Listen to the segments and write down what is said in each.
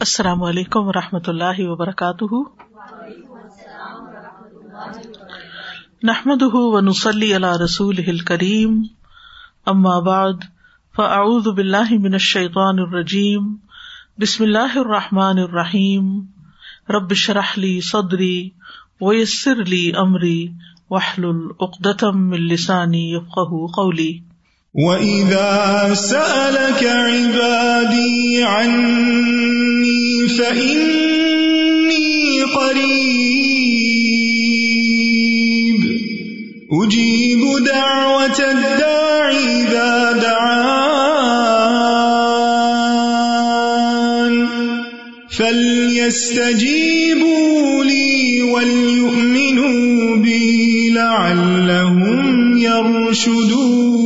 السلام علیکم و رحمۃ اللہ وبرکاتہ۔ نحمد و نسلی علیہ رسول کریم بعد، فاعوذ باللہ من الشیطان الرجیم۔ بسم اللہ الرحمٰن الرحیم۔ رب شرحلی صدری ویسر لی امری وحل العقدم السانی قولی۔ وَإِذَا سَأَلَكَ عِبَادِي عَنِّي فَإِنِّي قَرِيبٌ أُجِيبُ دَعْوَةَ الدَّاعِ إِذَا دَعَانِ فَلْيَسْتَجِيبُوا لِي وَلْيُؤْمِنُوا بِي لَعَلَّهُمْ يَرْشُدُونَ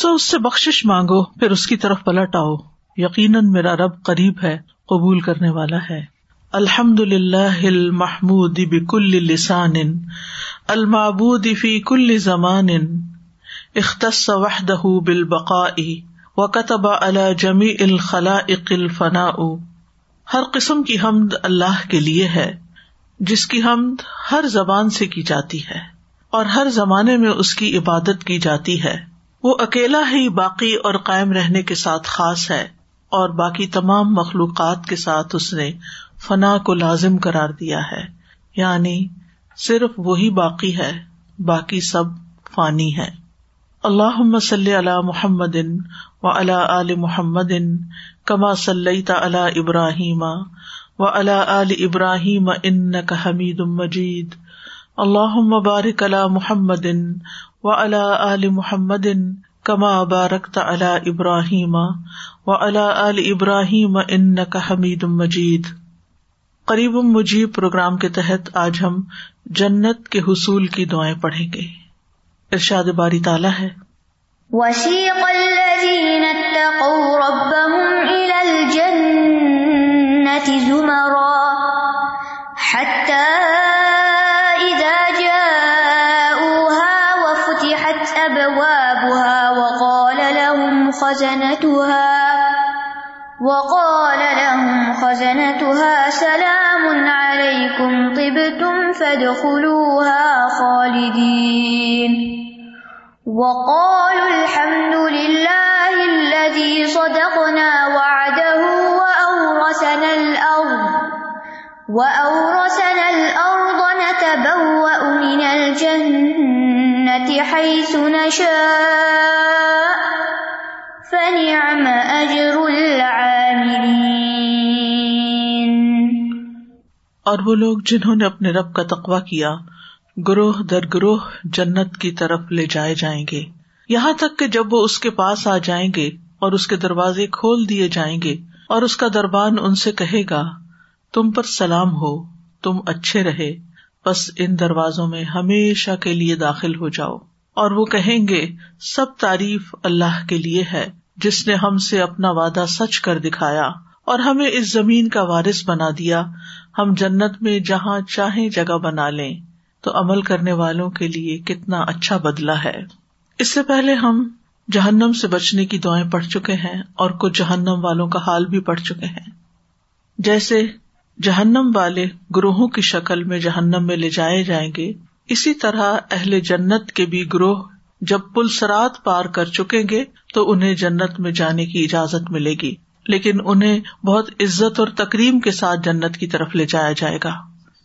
سو اس سے بخش مانگو، پھر اس کی طرف پلٹ آؤ۔ یقیناً میرا رب قریب ہے، قبول کرنے والا ہے۔ الحمد للہ محمود بکل لسان المعبود فی کل زمان اختص وحدہ بالبقاء وكتب على جمی الخلائق الفناء۔ ہر قسم کی حمد اللہ کے لیے ہے، جس کی حمد ہر زبان سے کی جاتی ہے، اور ہر زمانے میں اس کی عبادت کی جاتی ہے۔ وہ اکیلا ہی باقی اور قائم رہنے کے ساتھ خاص ہے اور باقی تمام مخلوقات کے ساتھ اس نے فنا کو لازم کرار دیا ہے۔ یعنی صرف وہی باقی ہے، باقی سب فانی ہے۔ اللہ صلی اللہ محمد و علا عل محمد کما صلی اللہ ابراہیم و اللہ عل ابراہیم ان حمید مجید۔ اللہ مبارک اللہ محمد و علی محمد کما بارکت علی ابراہیم و علی ابراہیم ان کا حمید مجید قریب مجیب پروگرام کے تحت آج ہم جنت کے حصول کی دعائیں پڑھیں گے۔ ارشاد باری تعالیٰ ہے۔ وسيق الذين اتقوا ربهم إلى الجنة زمرا۔ خزنتها وقال لهم خزنتها سلام عليكم طبتم فادخلوها خالدين وقالوا الحمد لله الذي صدقنا وعده وأورثنا الأرض وأورثنا الأرض نتبوأ من الجنة حيث نشاء اور وہ لوگ جنہوں نے اپنے رب کا تقوا کیا، گروہ در گروہ جنت کی طرف لے جائے جائیں گے۔ یہاں تک کہ جب وہ اس کے پاس آ جائیں گے اور اس کے دروازے کھول دیے جائیں گے اور اس کا دربان ان سے کہے گا، تم پر سلام ہو، تم اچھے رہے، بس ان دروازوں میں ہمیشہ کے لیے داخل ہو جاؤ۔ اور وہ کہیں گے، سب تعریف اللہ کے لیے ہے۔ جس نے ہم سے اپنا وعدہ سچ کر دکھایا اور ہمیں اس زمین کا وارث بنا دیا، ہم جنت میں جہاں چاہیں جگہ بنا لیں۔ تو عمل کرنے والوں کے لیے کتنا اچھا بدلا ہے۔ اس سے پہلے ہم جہنم سے بچنے کی دعائیں پڑھ چکے ہیں اور کچھ جہنم والوں کا حال بھی پڑھ چکے ہیں۔ جیسے جہنم والے گروہوں کی شکل میں جہنم میں لے جائے جائیں گے، اسی طرح اہل جنت کے بھی گروہ جب پل سرات پار کر چکیں گے تو انہیں جنت میں جانے کی اجازت ملے گی۔ لیکن انہیں بہت عزت اور تکریم کے ساتھ جنت کی طرف لے جایا جائے گا۔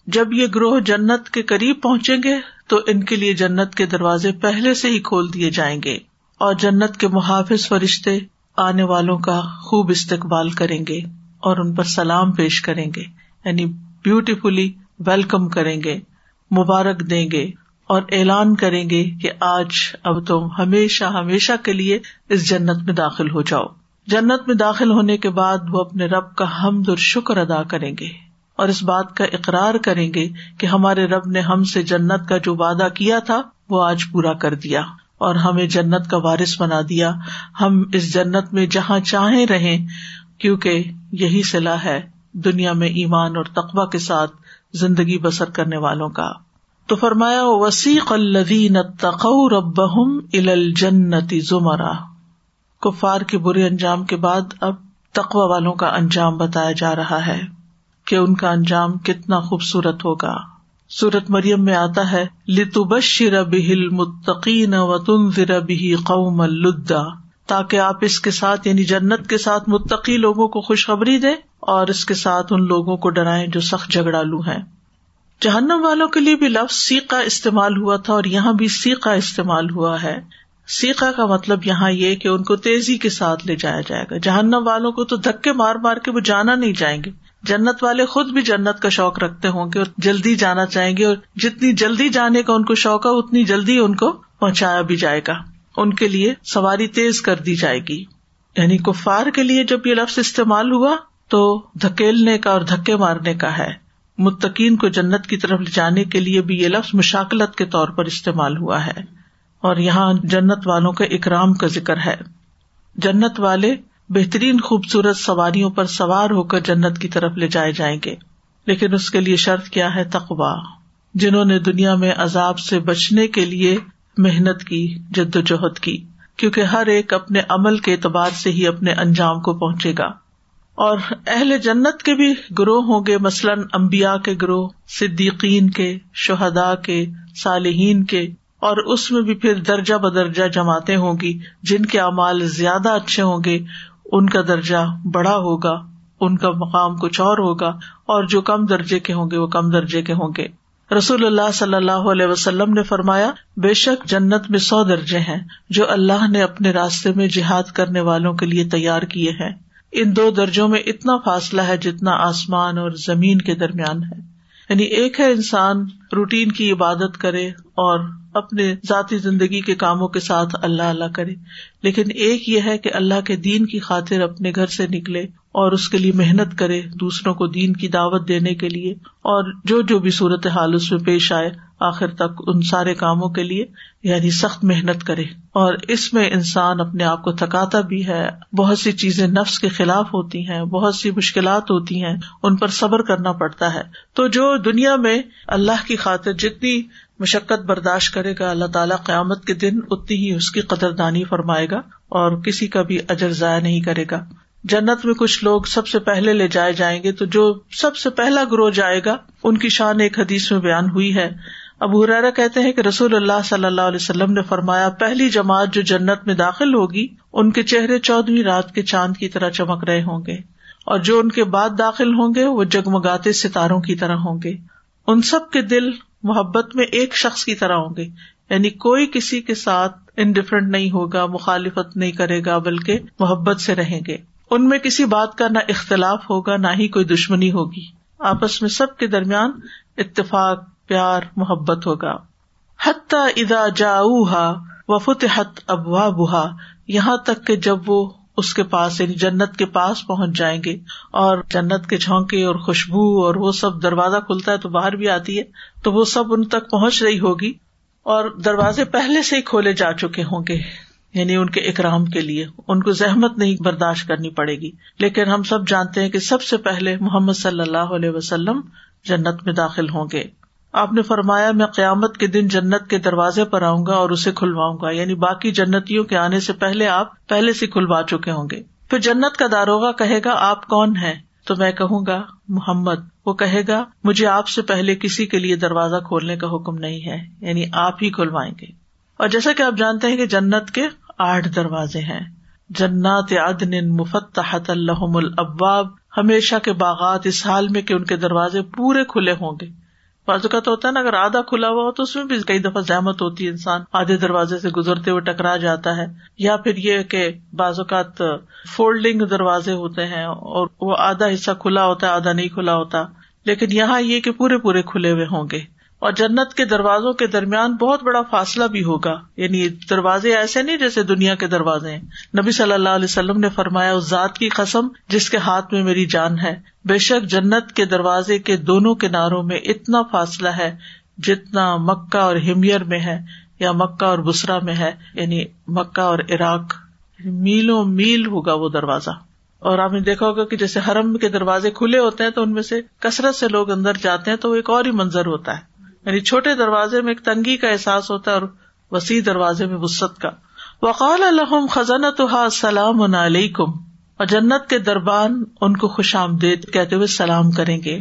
جب یہ گروہ جنت کے قریب پہنچیں گے تو ان کے لیے جنت کے دروازے پہلے سے ہی کھول دیے جائیں گے اور جنت کے محافظ فرشتے آنے والوں کا خوب استقبال کریں گے اور ان پر سلام پیش کریں گے یعنی بیوٹیفلی ویلکم کریں گے، مبارک دیں گے۔ اور اعلان کریں گے کہ آج اب تم ہمیشہ ہمیشہ کے لیے اس جنت میں داخل ہو جاؤ۔ جنت میں داخل ہونے کے بعد وہ اپنے رب کا حمد اور شکر ادا کریں گے اور اس بات کا اقرار کریں گے کہ ہمارے رب نے ہم سے جنت کا جو وعدہ کیا تھا وہ آج پورا کر دیا اور ہمیں جنت کا وارث بنا دیا۔ ہم اس جنت میں جہاں چاہیں رہیں، کیونکہ یہی صلاح ہے دنیا میں ایمان اور تقوا کے ساتھ زندگی بسر کرنے والوں کا۔ تو فرمایا وسیق الدین تقو رب الجنتی زمرا۔ کفار کے برے انجام کے بعد اب تقوا والوں کا انجام بتایا جا رہا ہے کہ ان کا انجام کتنا خوبصورت ہوگا۔ سورت مریم میں آتا ہے لتو بشر بہل متقین و تم بھی قوم الدا تاکہ آپ اس کے ساتھ یعنی جنت کے ساتھ متقی لوگوں کو خوشخبری دیں اور اس کے ساتھ ان لوگوں کو ڈرائیں جو سخت جھگڑالو ہیں۔ جہنم والوں کے لیے بھی لفظ سیکا استعمال ہوا تھا اور یہاں بھی سیکا استعمال ہوا ہے۔ سیکا کا مطلب یہاں یہ کہ ان کو تیزی کے ساتھ لے جایا جائے گا۔ جہنم والوں کو تو دھکے مار مار کے وہ جانا نہیں جائیں گے۔ جنت والے خود بھی جنت کا شوق رکھتے ہوں گے اور جلدی جانا چاہیں گے اور جتنی جلدی جانے کا ان کو شوق ہے، اتنی جلدی ان کو پہنچایا بھی جائے گا۔ ان کے لیے سواری تیز کر دی جائے گی۔ یعنی کفار کے لیے جب یہ لفظ استعمال ہوا تو دھکیلنے کا اور دھکے مارنے کا ہے۔ متقین کو جنت کی طرف لے جانے کے لیے بھی یہ لفظ مشاکلت کے طور پر استعمال ہوا ہے۔ اور یہاں جنت والوں کا اکرام کا ذکر ہے۔ جنت والے بہترین خوبصورت سواریوں پر سوار ہو کر جنت کی طرف لے جائے جائیں گے۔ لیکن اس کے لیے شرط کیا ہے؟ تقوا جنہوں نے دنیا میں عذاب سے بچنے کے لیے محنت کی، جد و جہد کی، کیونکہ ہر ایک اپنے عمل کے اعتبار سے ہی اپنے انجام کو پہنچے گا۔ اور اہل جنت کے بھی گروہ ہوں گے، مثلاً امبیا کے گروہ، صدیقین کے شہدا کے، صالحین کے، اور اس میں بھی پھر درجہ بدرجہ جماعتیں ہوں گی، جن کے اعمال زیادہ اچھے ہوں گے، ان کا درجہ بڑا ہوگا، ان کا مقام کچھ اور ہوگا، اور جو کم درجے کے ہوں گے وہ کم درجے کے ہوں گے۔ رسول اللہ صلی اللہ علیہ وسلم نے فرمایا، بے شک جنت میں سو درجے ہیں جو اللہ نے اپنے راستے میں جہاد کرنے والوں کے لیے تیار کیے ہیں۔ ان دو درجوں میں اتنا فاصلہ ہے جتنا آسمان اور زمین کے درمیان ہے۔ یعنی ایک ہے انسان روٹین کی عبادت کرے اور اپنے ذاتی زندگی کے کاموں کے ساتھ اللہ اللہ کرے۔ لیکن ایک یہ ہے کہ اللہ کے دین کی خاطر اپنے گھر سے نکلے اور اس کے لیے محنت کرے دوسروں کو دین کی دعوت دینے کے لیے اور جو جو بھی صورت حال اس میں پیش آئے آخر تک ان سارے کاموں کے لیے یعنی سخت محنت کرے۔ اور اس میں انسان اپنے آپ کو تھکاتا بھی ہے، بہت سی چیزیں نفس کے خلاف ہوتی ہیں، بہت سی مشکلات ہوتی ہیں، ان پر صبر کرنا پڑتا ہے۔ تو جو دنیا میں اللہ کی خاطر جتنی مشقت برداشت کرے گا، اللہ تعالیٰ قیامت کے دن اتنی ہی اس کی قدر دانی فرمائے گا اور کسی کا بھی اجر ضائع نہیں کرے گا۔ جنت میں کچھ لوگ سب سے پہلے لے جائے جائیں گے، تو جو سب سے پہلا گروہ جائے گا، ان کی شان ایک حدیث میں بیان ہوئی ہے۔ اب حرارا کہتے ہیں کہ رسول اللہ صلی اللہ علیہ وسلم نے فرمایا، پہلی جماعت جو جنت میں داخل ہوگی، ان کے چہرے چودہویں رات کے چاند کی طرح چمک رہے ہوں گے۔ اور جو ان کے بعد داخل ہوں گے، وہ جگمگاتے ستاروں کی طرح ہوں گے۔ ان سب کے دل محبت میں ایک شخص کی طرح ہوں گے۔ یعنی کوئی کسی کے ساتھ انڈیفرنٹ نہیں ہوگا، مخالفت نہیں کرے گا، بلکہ محبت سے رہیں گے۔ ان میں کسی بات کا نہ اختلاف ہوگا، نہ ہی کوئی دشمنی ہوگی۔ آپس میں سب کے درمیان اتفاق، پیار، محبت ہوگا۔ حتیٰ ادا جا وفت حت ابوا بہا یہاں تک کہ جب وہ اس کے پاس یعنی جنت کے پاس پہنچ جائیں گے اور جنت کے جھونکے اور خوشبو اور وہ سب دروازہ کھلتا ہے تو باہر بھی آتی ہے، تو وہ سب ان تک پہنچ رہی ہوگی اور دروازے پہلے سے ہی کھولے جا چکے ہوں گے۔ یعنی ان کے اکرام کے لیے، ان کو زحمت نہیں برداشت کرنی پڑے گی۔ لیکن ہم سب جانتے ہیں کہ سب سے پہلے محمد صلی اللہ علیہ وسلم جنت میں داخل ہوں گے۔ آپ نے فرمایا، میں قیامت کے دن جنت کے دروازے پر آؤں گا اور اسے کھلواؤں گا۔ یعنی باقی جنتیوں کے آنے سے پہلے آپ پہلے سے کھلوا چکے ہوں گے۔ پھر جنت کا داروگا کہے گا، آپ کون ہے تو میں کہوں گا، محمد۔ وہ کہے گا، مجھے آپ سے پہلے کسی کے لیے دروازہ کھولنے کا حکم نہیں ہے یعنی آپ ہی کھلوائیں گے۔ اور جیسا کہ آپ جانتے ہیں کہ جنت کے آٹھ دروازے ہیں۔ جنات عدن مفتحت الحم الاباب ہمیشہ کے باغات اس حال میں کہ ان کے دروازے پورے کھلے ہوں گے۔ بازو کا تو ہوتا ہے نا، اگر آدھا کھلا ہوا ہو تو اس میں بھی کئی دفعہ زحمت ہوتی ہے انسان، آدھے دروازے سے گزرتے ہوئے ٹکرا جاتا ہے۔ یا پھر یہ کہ بعض اوقات فولڈنگ دروازے ہوتے ہیں اور وہ آدھا حصہ کھلا ہوتا ہے، آدھا نہیں کھلا ہوتا۔ لیکن یہاں یہ کہ پورے پورے کھلے ہوئے ہوں گے۔ اور جنت کے دروازوں کے درمیان بہت بڑا فاصلہ بھی ہوگا۔ یعنی دروازے ایسے نہیں جیسے دنیا کے دروازے ہیں۔ نبی صلی اللہ علیہ وسلم نے فرمایا، اس ذات کی قسم جس کے ہاتھ میں میری جان ہے۔ بے شک جنت کے دروازے کے دونوں کناروں میں اتنا فاصلہ ہے جتنا مکہ اور ہمیر میں ہے یا مکہ اور بسرا میں ہے۔ یعنی مکہ اور عراق، میلوں میل ہوگا وہ دروازہ۔ اور آپ نے دیکھا ہوگا کہ جیسے حرم کے دروازے کھلے ہوتے ہیں تو ان میں سے کثرت سے لوگ اندر جاتے ہیں تو وہ ایک اور ہی منظر ہوتا ہے۔ یعنی چھوٹے دروازے میں ایک تنگی کا احساس ہوتا ہے اور وسیع دروازے میں وسط کا۔ وقال الحم خزانہ تو سلام علیکم، اور جنت کے دربان ان کو خوش آمدید کہتے ہوئے سلام کریں گے۔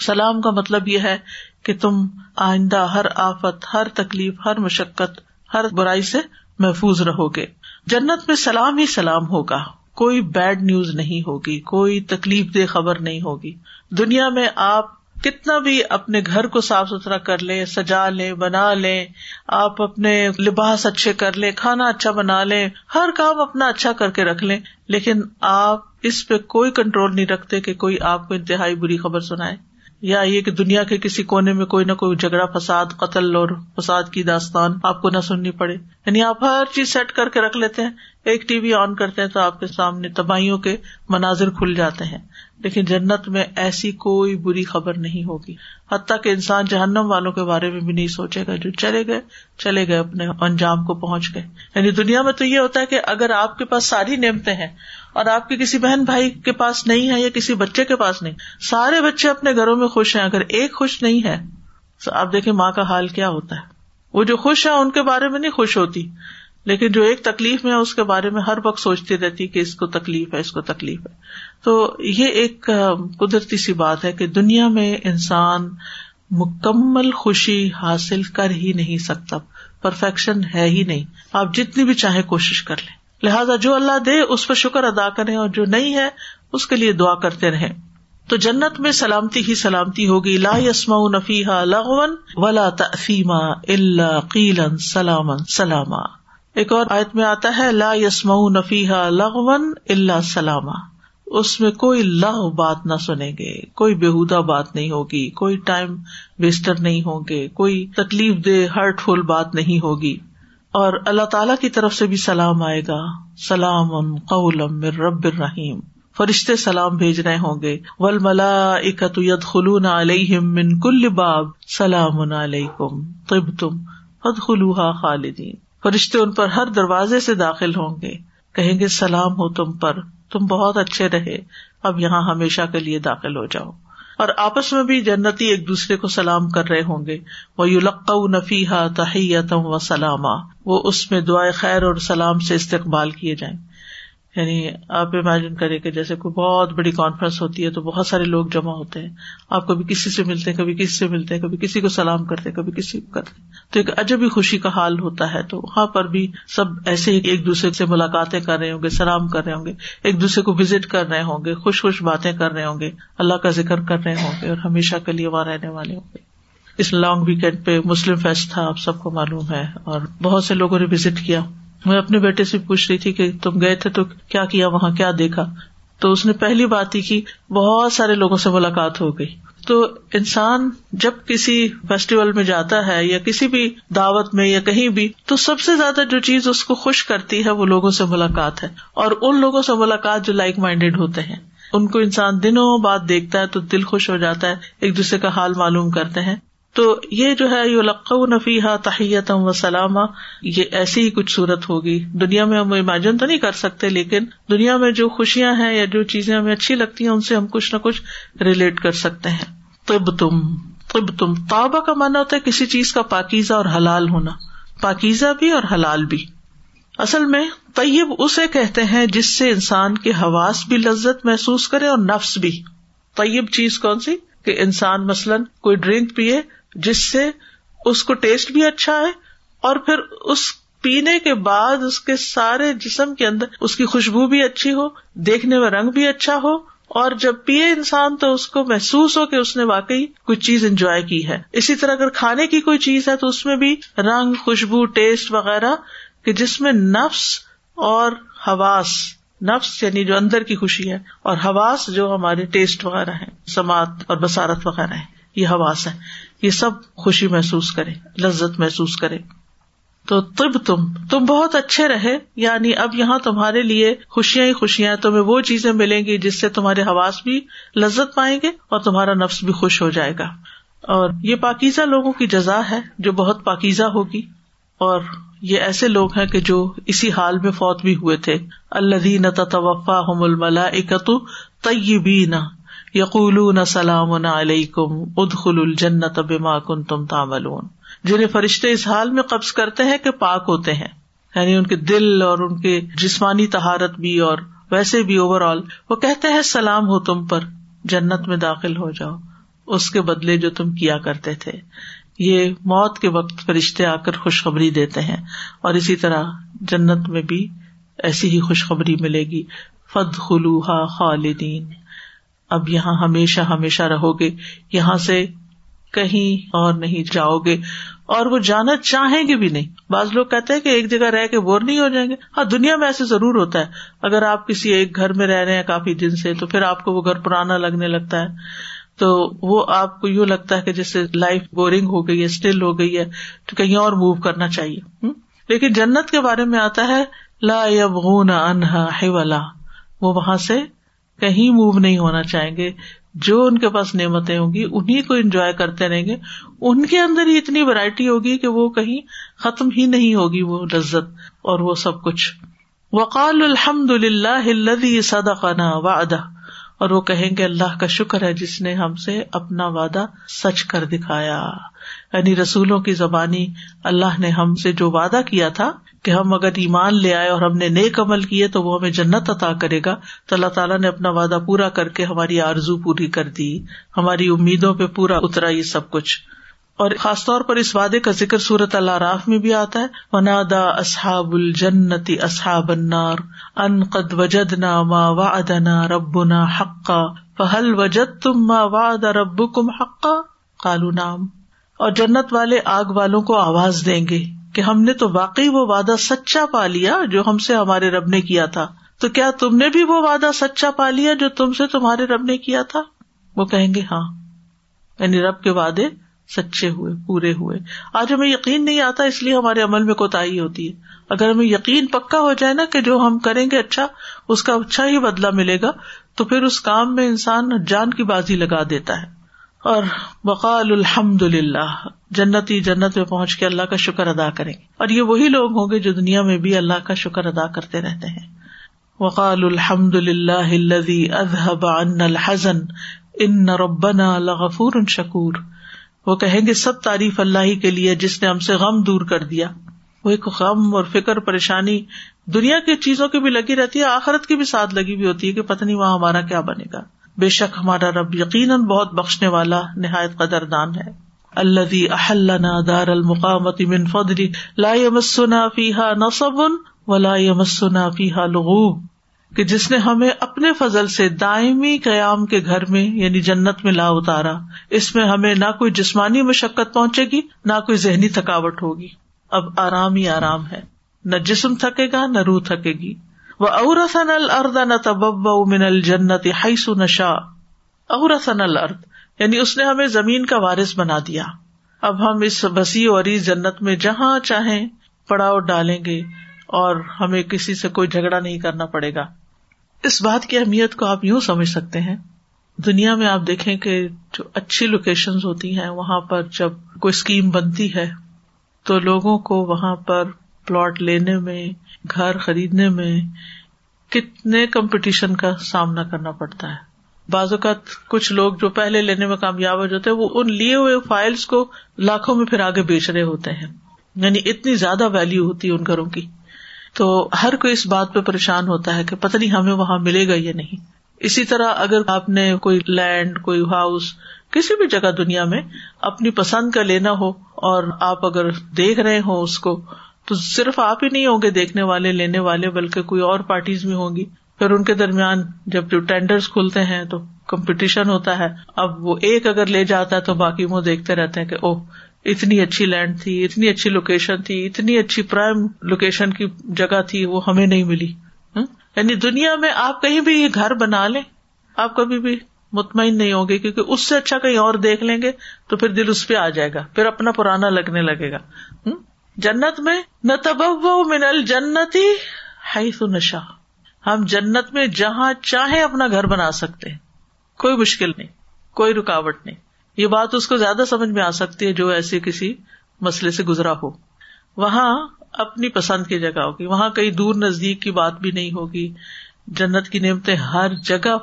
سلام کا مطلب یہ ہے کہ تم آئندہ ہر آفت، ہر تکلیف، ہر مشقت، ہر برائی سے محفوظ رہو گے۔ جنت میں سلام ہی سلام ہوگا۔ کوئی بیڈ نیوز نہیں ہوگی، کوئی تکلیف دہ خبر نہیں ہوگی۔ دنیا میں آپ کتنا بھی اپنے گھر کو صاف ستھرا کر لیں سجا لیں بنا لیں آپ اپنے لباس اچھے کر لیں کھانا اچھا بنا لیں ہر کام اپنا اچھا کر کے رکھ لیں، لیکن آپ اس پہ کوئی کنٹرول نہیں رکھتے کہ کوئی آپ کو انتہائی بری خبر سنائے، یا یہ کہ دنیا کے کسی کونے میں کوئی نہ کوئی جھگڑا، فساد، قتل اور فساد کی داستان آپ کو نہ سننی پڑے۔ یعنی آپ ہر چیز سیٹ کر کے رکھ لیتے ہیں، ایک ٹی وی آن کرتے ہیں تو آپ کے سامنے تباہیوں کے مناظر کھل جاتے ہیں۔ لیکن جنت میں ایسی کوئی بری خبر نہیں ہوگی۔ حتیٰ کہ انسان جہنم والوں کے بارے میں بھی نہیں سوچے گا جو چلے گئے چلے گئے اپنے انجام کو پہنچ گئے۔ یعنی دنیا میں تو یہ ہوتا ہے کہ اگر آپ کے پاس ساری نعمتیں ہیں اور آپ کے کسی بہن بھائی کے پاس نہیں ہے یا کسی بچے کے پاس نہیں، سارے بچے اپنے گھروں میں خوش ہیں۔ اگر ایک خوش نہیں ہے، تو آپ دیکھیں ماں کا حال کیا ہوتا ہے۔ وہ جو خوش ہے ان کے بارے میں نہیں خوش ہوتی۔ لیکن جو ایک تکلیف میں اس کے بارے میں ہر وقت سوچتی رہتی کہ اس کو تکلیف ہے، اس کو تکلیف ہے۔ تو یہ ایک قدرتی سی بات ہے کہ دنیا میں انسان مکمل خوشی حاصل کر ہی نہیں سکتا، پرفیکشن ہے ہی نہیں۔ آپ جتنی بھی چاہے کوشش کر لیں۔ لہٰذا جو اللہ دے، اس پر شکر ادا کریں اور جو نہیں ہے، اس کے لیے دعا کرتے رہیں۔ تو جنت میں سلامتی ہی سلامتی ہوگی۔ لا یسما نفیحا لغون ولا تفیما اللہ قیلن سلامن سلاما۔ ایک اور آیت میں آتا ہے، لا یسم نفیحا لغون اللہ سلام اس میں کوئی لغ بات نہ سنیں گے، کوئی بےحدا بات نہیں ہوگی، کوئی ٹائم ویسٹر نہیں ہوں گے، کوئی تکلیف دہ ہرٹ فل بات نہیں ہوگی۔ اور اللہ تعالی کی طرف سے بھی سلام آئے گا۔ سلام قولم رب الرحیم۔ فرشتے سلام بھیج رہے ہوں گے۔ ول ملا اکت ید خلون علیہم من کل باب۔ سلام علیکم طب تم خالدین۔ فرشتے ان پر ہر دروازے سے داخل ہوں گے۔ کہیں گے، سلام ہو تم پر، تم بہت اچھے رہے، اب یہاں ہمیشہ کے لیے داخل ہو جاؤ۔ اور آپس میں بھی جنتی ایک دوسرے کو سلام کر رہے ہوں گے۔ وہ یو لقا نفیحا تحیتم و سلامہ وہ اس میں دعائیں خیر اور سلام سے استقبال کیے جائیں۔ یعنی آپ امیجن کریں کہ جیسے کوئی بہت بڑی کانفرنس ہوتی ہے تو بہت سارے لوگ جمع ہوتے ہیں۔ آپ کبھی کسی سے ملتے ہیں، کبھی کسی سے ملتے ہیں، کبھی کسی کو سلام کرتے کبھی کسی کو کرتے تو ایک عجب ہی خوشی کا حال ہوتا ہے۔ تو وہاں پر بھی سب ایسے ہی ایک دوسرے سے ملاقاتیں کر رہے ہوں گے، سلام کر رہے ہوں گے۔ ایک دوسرے کو وزٹ کر رہے ہوں گے، خوش خوش باتیں کر رہے ہوں گے۔ اللہ کا ذکر کر رہے ہوں گے اور ہمیشہ کے لیے وہاں رہنے والے ہوں گے۔ اس لانگ ویکینڈ پہ مسلم فیسٹ تھا، آپ سب کو معلوم ہے اور بہت سے لوگوں نے وزٹ کیا۔ میں اپنے بیٹے سے پوچھ رہی تھی کہ تم گئے تھے تو کیا کیا وہاں، کیا دیکھا؟ تو اس نے پہلی بات ہی کی بہت سارے لوگوں سے ملاقات ہو گئی۔ تو انسان جب کسی فیسٹیول میں جاتا ہے یا کسی بھی دعوت میں یا کہیں بھی، تو سب سے زیادہ جو چیز اس کو خوش کرتی ہے وہ لوگوں سے ملاقات ہے۔ اور ان لوگوں سے ملاقات جو لائک مائنڈیڈ ہوتے ہیں، ان کو انسان دنوں بعد دیکھتا ہے تو دل خوش ہو جاتا ہے، ایک دوسرے کا حال معلوم کرتے ہیں۔ تو یہ جو ہے یو لقو نفیحا تحیت و سلامہ یہ ایسی ہی کچھ صورت ہوگی۔ دنیا میں ہم امیجن تو نہیں کر سکتے، لیکن دنیا میں جو خوشیاں ہیں یا جو چیزیں ہمیں اچھی لگتی ہیں، ان سے ہم کچھ نہ کچھ ریلیٹ کر سکتے ہیں۔ طب تم طب تم تابا کا مانا ہوتا ہے کسی چیز کا پاکیزہ اور حلال ہونا۔ پاکیزہ بھی اور حلال بھی۔ اصل میں طیب اسے کہتے ہیں جس سے انسان کے حواس بھی لذت محسوس کرے اور نفس بھی۔ طیب چیز کون سی؟ کہ انسان مثلاً کوئی ڈرنک پیے جس سے اس کو ٹیسٹ بھی اچھا ہے اور پھر اس پینے کے بعد اس کے سارے جسم کے اندر اس کی خوشبو بھی اچھی ہو، دیکھنے میں رنگ بھی اچھا ہو، اور جب پیے انسان تو اس کو محسوس ہو کہ اس نے واقعی کوئی چیز انجوائے کی ہے۔ اسی طرح اگر کھانے کی کوئی چیز ہے تو اس میں بھی رنگ، خوشبو، ٹیسٹ وغیرہ کہ جس میں نفس اور حواس، نفس یعنی جو اندر کی خوشی ہے اور حواس جو ہمارے ٹیسٹ وغیرہ ہیں، سماعت اور بسارت وغیرہ ہے یہ حواس ہے یہ سب خوشی محسوس کرے، لذت محسوس کرے۔ تو تب تم تم بہت اچھے رہے یعنی اب یہاں تمہارے لیے خوشیاں ہی خوشیاں تمہیں وہ چیزیں ملیں گی جس سے تمہارے حواس بھی لذت پائیں گے اور تمہارا نفس بھی خوش ہو جائے گا۔ اور یہ پاکیزہ لوگوں کی جزا ہے جو بہت پاکیزہ ہوگی۔ اور یہ ایسے لوگ ہیں کہ جو اسی حال میں فوت بھی ہوئے تھے۔ اللہ دین توفا الملا اکتو طیبین۔ یقول سلام علیکم ادخل الجنت بما کن تم تاملون جنہیں فرشتے اس حال میں قبض کرتے ہیں کہ پاک ہوتے ہیں۔ یعنی ان کے دل اور ان کے جسمانی تہارت بھی اور ویسے بھی اوور آل وہ کہتے ہیں سلام ہو تم پر، جنت میں داخل ہو جاؤ۔ اس کے بدلے جو تم کیا کرتے تھے۔ یہ موت کے وقت فرشتے آ کر خوشخبری دیتے ہیں۔ اور اسی طرح جنت میں بھی ایسی ہی خوشخبری ملے گی۔ فد خلوحا خالدین اب یہاں ہمیشہ ہمیشہ رہو گے یہاں سے کہیں اور نہیں جاؤ گے اور وہ جانا چاہیں گے بھی نہیں۔ بعض لوگ کہتے ہیں کہ ایک جگہ رہ کے بور نہیں ہو جائیں گے۔ ہاں دنیا میں ایسے ضرور ہوتا ہے۔ اگر آپ کسی ایک گھر میں رہ رہے ہیں کافی دن سے، تو پھر آپ کو وہ گھر پرانا لگنے لگتا ہے۔ تو وہ آپ کو یوں لگتا ہے کہ جیسے لائف بورنگ ہو گئی ہے، اسٹل ہو گئی ہے، تو کہیں اور موو کرنا چاہیے۔ لیکن جنت کے بارے میں آتا ہے، لا یبغون انہا حولا۔ وہ وہاں سے کہیں موو نہیں ہونا چاہیں گے، جو ان کے پاس نعمتیں ہوں گی، انہیں کو انجوائے کرتے رہیں گے۔ ان کے اندر ہی اتنی ورائٹی ہوگی کہ وہ کہیں ختم ہی نہیں ہوگی وہ لذت اور وہ سب کچھ۔ وقال الحمد للہ صدقنا وعدہ اور وہ کہیں گے، اللہ کا شکر ہے جس نے ہم سے اپنا وعدہ سچ کر دکھایا۔ یعنی رسولوں کی زبانی اللہ نے ہم سے جو وعدہ کیا تھا کہ ہم اگر ایمان لے آئے اور ہم نے نیک عمل کیے تو وہ ہمیں جنت عطا کرے گا، تو اللہ تعالیٰ نے اپنا وعدہ پورا کر کے ہماری آرزو پوری کر دی، ہماری امیدوں پہ پورا اترا یہ سب کچھ۔ اور خاص طور پر اس وعدے کا ذکر صورت اللہ راف میں بھی آتا ہے ونادا اصحاب الجنتی اصحاب النار ان قد وجد نا ما وعدنا ربنا حقا فہل وجد تم ما وعد ربکم حقا؟ کالو نام اور جنت والے آگ والوں کو آواز دیں گے کہ ہم نے تو واقعی وہ وعدہ سچا پا لیا جو ہم سے ہمارے رب نے کیا تھا۔ تو کیا تم نے بھی وہ وعدہ سچا پا لیا جو تم سے تمہارے رب نے کیا تھا؟ وہ کہیں گے ہاں۔ یعنی رب کے وعدے سچے ہوئے، پورے ہوئے۔ آج ہمیں یقین نہیں آتا، اس لیے ہمارے عمل میں کوتا ہوتی ہے۔ اگر ہمیں یقین پکا ہو جائے نا کہ جو ہم کریں گے اچھا اس کا اچھا ہی بدلا ملے گا، تو پھر اس کام میں انسان جان کی بازی لگا دیتا ہے۔ اور وقال الحمد للہ جنتی جنت میں پہنچ کے اللہ کا شکر ادا کریں۔ گے اور یہ وہی لوگ ہوں گے جو دنیا میں بھی اللہ کا شکر ادا کرتے رہتے ہیں۔ وقال الحمد للہ اذهب عنا الحزن، ان ربنا لغفور شکور۔ وہ کہیں گے، سب تعریف اللہ ہی کے لیے، جس نے ہم سے غم دور کر دیا۔ وہ ایک غم اور فکر پریشانی دنیا کی چیزوں کی بھی لگی رہتی ہے، آخرت کی بھی ساتھ لگی ہوئی ہوتی ہے کہ پتہ نہیں وہاں ہمارا کیا بنے گا۔ بے شک ہمارا رب یقیناً بہت بخشنے والا نہایت قدر دان ہے۔ اللہ احلنا دار المقامت من فضلی لا يمسنا فیحا نصب ولا يمسنا فیحا لغوب۔ کہ جس نے ہمیں اپنے فضل سے دائمی قیام کے گھر میں یعنی جنت میں لا اتارا، اس میں ہمیں نہ کوئی جسمانی مشقت پہنچے گی، نہ کوئی ذہنی تھکاوٹ ہوگی۔ اب آرام ہی آرام ہے۔ نہ جسم تھکے گا، نہ روح تھکے گی۔ وہ اورسن الرد نہ تبب من الجنت حیث نشا اورسن الرد یعنی اس نے ہمیں زمین کا وارث بنا دیا۔ اب ہم اس وسیع اور جنت میں جہاں چاہیں پڑاؤ ڈالیں گے اور ہمیں کسی سے کوئی جھگڑا نہیں کرنا پڑے گا۔ اس بات کی اہمیت کو آپ یوں سمجھ سکتے ہیں۔ دنیا میں آپ دیکھیں کہ جو اچھی لوکیشن ہوتی ہیں، وہاں پر جب کوئی اسکیم بنتی ہے، تو لوگوں کو وہاں پر پلاٹ لینے میں گھر خریدنے میں کتنے کمپٹیشن کا سامنا کرنا پڑتا ہے۔ بعض اوقات کچھ لوگ جو پہلے لینے میں کامیاب ہو جاتے ہیں، وہ ان لیے ہوئے فائلس کو لاکھوں میں پھر آگے بیچ رہے ہوتے ہیں۔ یعنی اتنی زیادہ ویلو ہوتی ہے ان گھروں کی۔ تو ہر کوئی اس بات پہ پریشان ہوتا ہے کہ پتہ نہیں ہمیں وہاں ملے گا یا نہیں۔ اسی طرح اگر آپ نے کوئی لینڈ کوئی ہاؤس کسی بھی جگہ دنیا میں اپنی پسند کا لینا ہو اور آپ اگر دیکھ رہے ہو اس کو تو صرف آپ ہی نہیں ہوں گے دیکھنے والے، لینے والے، بلکہ کوئی اور پارٹیز بھی ہوں گی۔ پھر ان کے درمیان جب جو ٹینڈر کھلتے ہیں تو کمپٹیشن ہوتا ہے۔ اب وہ ایک اگر لے جاتا ہے تو باقی وہ دیکھتے رہتے ہیں کہ او اتنی اچھی لینڈ تھی، اتنی اچھی لوکیشن تھی، اتنی اچھی پرائم لوکیشن کی جگہ تھی، وہ ہمیں نہیں ملی۔ ہاں؟ یعنی دنیا میں آپ کہیں بھی یہ گھر بنا لیں، آپ کبھی بھی مطمئن نہیں ہوگے کیونکہ اس سے اچھا کہیں اور دیکھ لیں گے تو پھر دل اس پہ آ جائے گا، پھر اپنا پرانا لگنے لگے گا۔ جنت میں نہ تب من الجنتی حیث نشا ہم جنت میں جہاں چاہے اپنا گھر بنا سکتے ہیں۔ کوئی مشکل نہیں، کوئی رکاوٹ نہیں۔ یہ بات اس کو زیادہ سمجھ میں آ سکتی ہے جو ایسے کسی مسئلے سے گزرا ہو۔ وہاں اپنی پسند کی جگہ ہوگی، وہاں کئی دور نزدیک کی بات بھی نہیں ہوگی۔ جنت کی نعمتیں ہر جگہ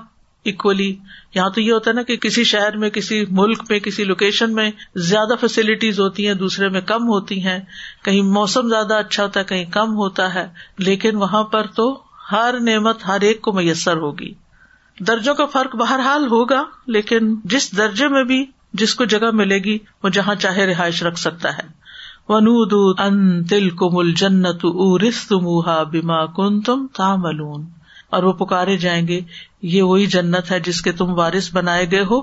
اکولی یہاں تو یہ ہوتا ہے نا کہ کسی شہر میں، کسی ملک میں، کسی لوکیشن میں زیادہ فیسلٹیز ہوتی ہیں، دوسرے میں کم ہوتی ہیں۔ کہیں موسم زیادہ اچھا ہوتا ہے، کہیں کم ہوتا ہے۔ لیکن وہاں پر تو ہر نعمت ہر ایک کو میسر ہوگی۔ درجوں کا فرق بہرحال ہوگا، لیکن جس درجے میں بھی جس کو جگہ ملے گی، وہ جہاں چاہے رہائش رکھ سکتا ہے۔ ونود ان تل کو مل جنت ارستمہ بیما کن تم تاملون اور وہ پکارے جائیں گے۔ یہ وہی جنت ہے جس کے تم وارث بنائے گئے ہو۔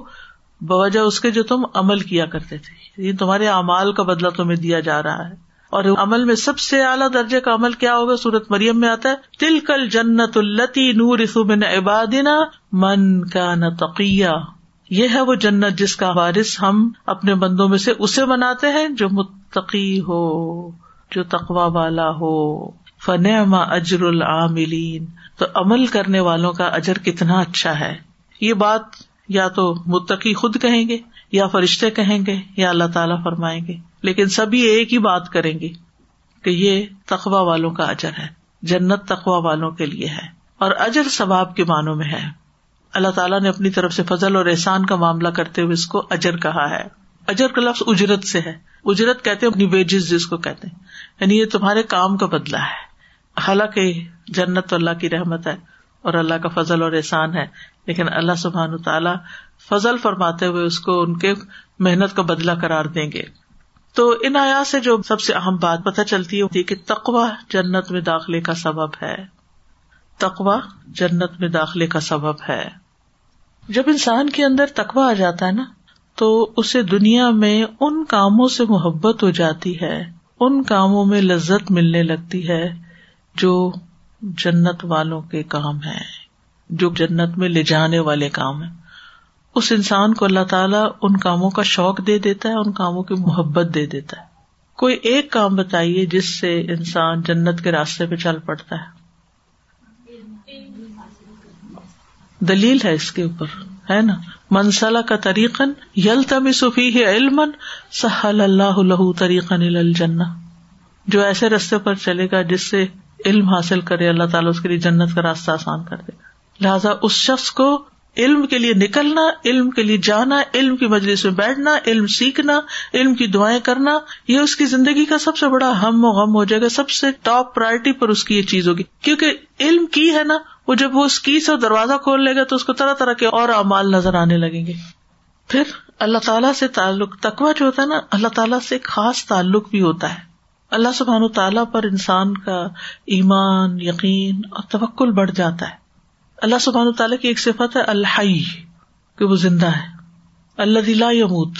بوجہ اس کے جو تم عمل کیا کرتے تھے۔ یہ تمہارے اعمال کا بدلا تمہیں دیا جا رہا ہے۔ اور عمل میں سب سے اعلیٰ درجے کا عمل کیا ہوگا؟ سورت مریم میں آتا ہے تل کل جنت التی نور سبن عبادنا من کا نتقیہ یہ ہے وہ جنت جس کا وارث ہم اپنے بندوں میں سے اسے بناتے ہیں جو متقی ہو، جو تقوا والا ہو۔ فن اجر العاملین۔ تو عمل کرنے والوں کا اجر کتنا اچھا ہے۔ یہ بات یا تو متقی خود کہیں گے یا فرشتے کہیں گے یا اللہ تعالیٰ فرمائیں گے، لیکن سبھی ایک ہی بات کریں گے کہ یہ تقوا والوں کا اجر ہے، جنت تقوا والوں کے لیے ہے۔ اور اجر ثواب کے معنوں میں ہے۔ اللہ تعالیٰ نے اپنی طرف سے فضل اور احسان کا معاملہ کرتے ہوئے اس کو اجر کہا ہے۔ اجر کا لفظ اجرت سے ہے۔ اجرت کہتے اپنی ویجز جس کو کہتے ہیں۔ یعنی یہ تمہارے کام کا بدلا ہے۔ حالانکہ جنت تو اللہ کی رحمت ہے اور اللہ کا فضل اور احسان ہے، لیکن اللہ سبحان تعالیٰ فضل فرماتے ہوئے اس کو، ان کے محنت کا بدلا کرار دیں گے۔ تو ان آیا سے جو سب سے اہم بات پتہ چلتی ہے کہ تقوا جنت میں داخلے کا سبب ہے۔ تقوا جنت میں داخلے کا سبب ہے۔ جب انسان کے اندر تقوا آ جاتا ہے نا، تو اسے دنیا میں ان کاموں سے محبت ہو جاتی ہے، ان کاموں میں لذت ملنے لگتی ہے۔ جو جنت والوں کے کام ہے جو جنت میں لے جانے والے کام ہے اس انسان کو اللہ تعالیٰ ان کاموں کا شوق دے دیتا ہے، ان کاموں کی محبت دے دیتا ہے۔ کوئی ایک کام بتائیے جس سے انسان جنت کے راستے پہ چل پڑتا ہے؟ دلیل ہے اس کے اوپر، ہے نا؟ منسلا کا طریقن یل تم صفی ہے علم سہل اللہ طریقن الجنہ۔ جو ایسے رستے پر چلے گا جس سے علم حاصل کرے، اللہ تعالیٰ اس کے لیے جنت کا راستہ آسان کر دے لہٰذا اس شخص کو علم کے لیے نکلنا، علم کے لیے جانا، علم کی مجلس میں بیٹھنا، علم سیکھنا، علم کی دعائیں کرنا، یہ اس کی زندگی کا سب سے بڑا ہم و غم ہو جائے گا، سب سے ٹاپ پرائرٹی پر اس کی یہ چیز ہوگی۔ کیونکہ علم کی ہے نا، وہ جب وہ اس کی سے دروازہ کھول لے گا تو اس کو طرح طرح کے اور امال نظر آنے لگیں گے۔ پھر اللہ تعالیٰ سے تعلق تکوا جو ہوتا ہے نا، اللہ تعالیٰ سے خاص تعلق بھی ہوتا ہے۔ اللہ سبحان تعالیٰ پر انسان کا ایمان، یقین اور توکل بڑھ جاتا ہے۔ اللہ سبحان تعالیٰ کی ایک صفت ہے الحی، کہ وہ زندہ ہے۔ اللہ دلا یموت،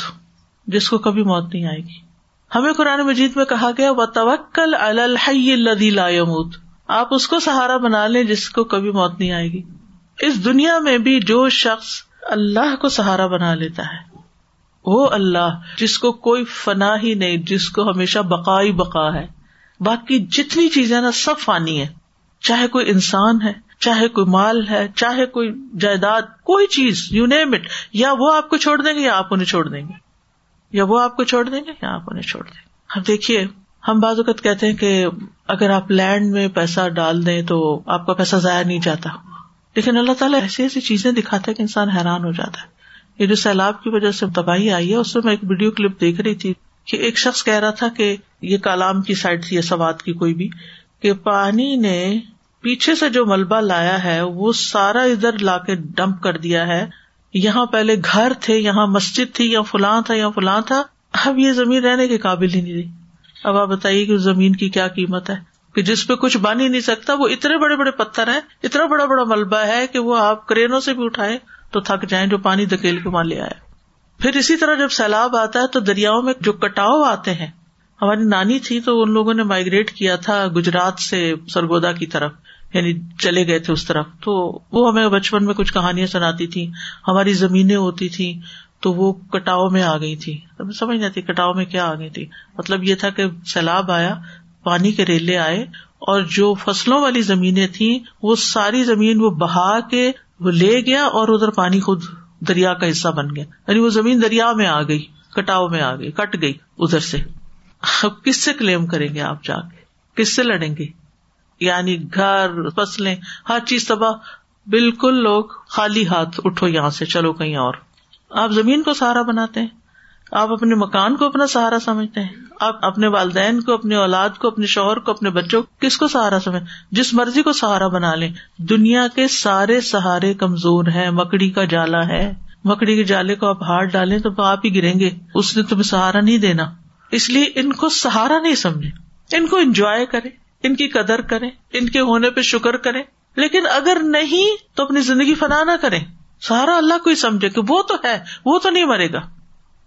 جس کو کبھی موت نہیں آئے گی۔ ہمیں قرآن مجید میں کہا گیا وہ توکل الحی اللہ لا یموت۔ آپ اس کو سہارا بنا لیں جس کو کبھی موت نہیں آئے گی۔ اس دنیا میں بھی جو شخص اللہ کو سہارا بنا لیتا ہے وہ اللہ جس کو کوئی فنا ہی نہیں، جس کو ہمیشہ بقائی بقا ہے۔ باقی جتنی چیزیں نا، سب فانی ہے چاہے کوئی انسان ہے، چاہے کوئی مال ہے، چاہے کوئی جائیداد، کوئی چیز یو نیم اٹ یا وہ آپ کو چھوڑ دیں گے یا آپ انہیں چھوڑ دیں گے۔ یا وہ آپ کو چھوڑ دیں گے یا آپ انہیں چھوڑ دیں گے۔ اب دیکھیے، ہم بعض اوقات کہتے ہیں کہ اگر آپ لینڈ میں پیسہ ڈال دیں تو آپ کا پیسہ ضائع نہیں جاتا۔ لیکن اللہ تعالیٰ ایسی ایسی چیزیں دکھاتا ہے کہ انسان حیران ہو جاتا ہے۔ یہ جو سیلاب کی وجہ سے تباہی آئی ہے، اس میں ایک ویڈیو کلپ دیکھ رہی تھی کہ ایک شخص کہہ رہا تھا کہ یہ کالام کی سائڈ تھی سوات کی کوئی بھی، کہ پانی نے پیچھے سے جو ملبہ لایا ہے، وہ سارا ادھر لا کے ڈمپ کر دیا ہے۔ یہاں پہلے گھر تھے، یہاں مسجد تھی، یا فلاں تھا، یا فلاں تھا۔ اب یہ زمین رہنے کے قابل ہی نہیں رہی۔ اب آپ بتائیے کہ زمین کی کیا قیمت ہے؟ کہ جس پہ کچھ بن ہی نہیں سکتا، وہ اتنے بڑے بڑے پتھر ہیں، اتنا بڑا بڑا ملبہ ہے کہ وہ آپ کرینوں سے بھی اٹھائے تو تھک جائیں جو پانی دکیل کے وہاں لے آئے۔ پھر اسی طرح جب سیلاب آتا ہے تو دریاؤں میں جو کٹاؤ آتے ہیں، ہماری نانی تھی تو ان لوگوں نے مائگریٹ کیا تھا گجرات سے سرگودا کی طرف یعنی چلے گئے تھے اس طرف۔ تو وہ ہمیں بچپن میں کچھ کہانیاں سناتی تھی ہماری زمینیں ہوتی تھی تو وہ کٹاؤ میں آ گئی تھی۔ سمجھ نہیں تھی کٹاؤ میں کیا آ گئی تھی۔ مطلب یہ تھا کہ سیلاب آیا، پانی کے ریلے آئے اور جو فصلوں والی زمینیں تھیں، وہ ساری زمین وہ بہا کے وہ لے گیا اور ادھر پانی خود دریا کا حصہ بن گیا۔ یعنی وہ زمین دریا میں آ گئی، کٹاؤ میں آ گئی، کٹ گئی ادھر سے۔ اب کس سے کلیم کریں گے آپ جا کے؟ کس سے لڑیں گے؟ یعنی گھر، فصلیں، ہر چیز تباہ۔ بالکل لوگ خالی ہاتھ اٹھو یہاں سے، چلو کہیں اور۔ آپ زمین کو سہارا بناتے ہیں؟ آپ اپنے مکان کو اپنا سہارا سمجھتے ہیں۔ آپ اپنے والدین کو اپنے اولاد کو، اپنے شوہر کو، اپنے بچوں کو کس کو سہارا سمجھ جس مرضی کو سہارا بنا لیں۔ دنیا کے سارے سہارے کمزور ہیں۔ مکڑی کا جالا ہے۔ مکڑی کے جالے کو آپ ہاتھ ڈالیں تو آپ ہی گریں گے۔ اس نے تمہیں سہارا نہیں دینا۔ اس لیے ان کو سہارا نہیں سمجھے ان کو انجوائے کرے ان کی قدر کرے ان کے ہونے پہ شکر کرے لیکن اگر نہیں تو اپنی زندگی فنا نہ کرے سہارا اللہ کو ہی سمجھے کہ وہ تو ہے۔ وہ تو نہیں مرے گا۔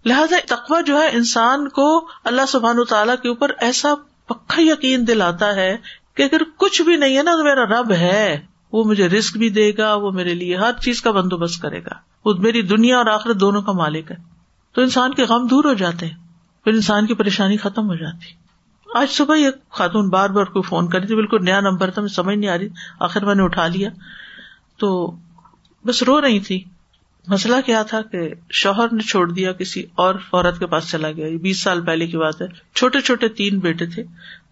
لہٰذا تقوا جو ہے انسان کو اللہ سبحان تعالیٰ کے اوپر ایسا پکا یقین دلاتا ہے کہ اگر کچھ بھی نہیں ہے نا تو میرا رب ہے، وہ مجھے رسک بھی دے گا، وہ میرے لیے ہر چیز کا بندوبست کرے گا۔ وہ میری دنیا اور آخرت دونوں کا مالک ہے۔ تو انسان کے غم دور ہو جاتے ہیں، پھر انسان کی پریشانی ختم ہو جاتی۔ آج صبح یہ خاتون بار بار کوئی فون کری تھی، بالکل نیا نمبر تھا، مجھے سمجھ نہیں آ رہی، آخر میں نے اٹھا لیا۔ تو بس رو رہی تھی۔ مسئلہ کیا تھا کہ شوہر نے چھوڑ دیا، کسی اور عورت کے پاس چلا گیا۔ بیس سال پہلے کی بات ہے۔ چھوٹے چھوٹے تین بیٹے تھے۔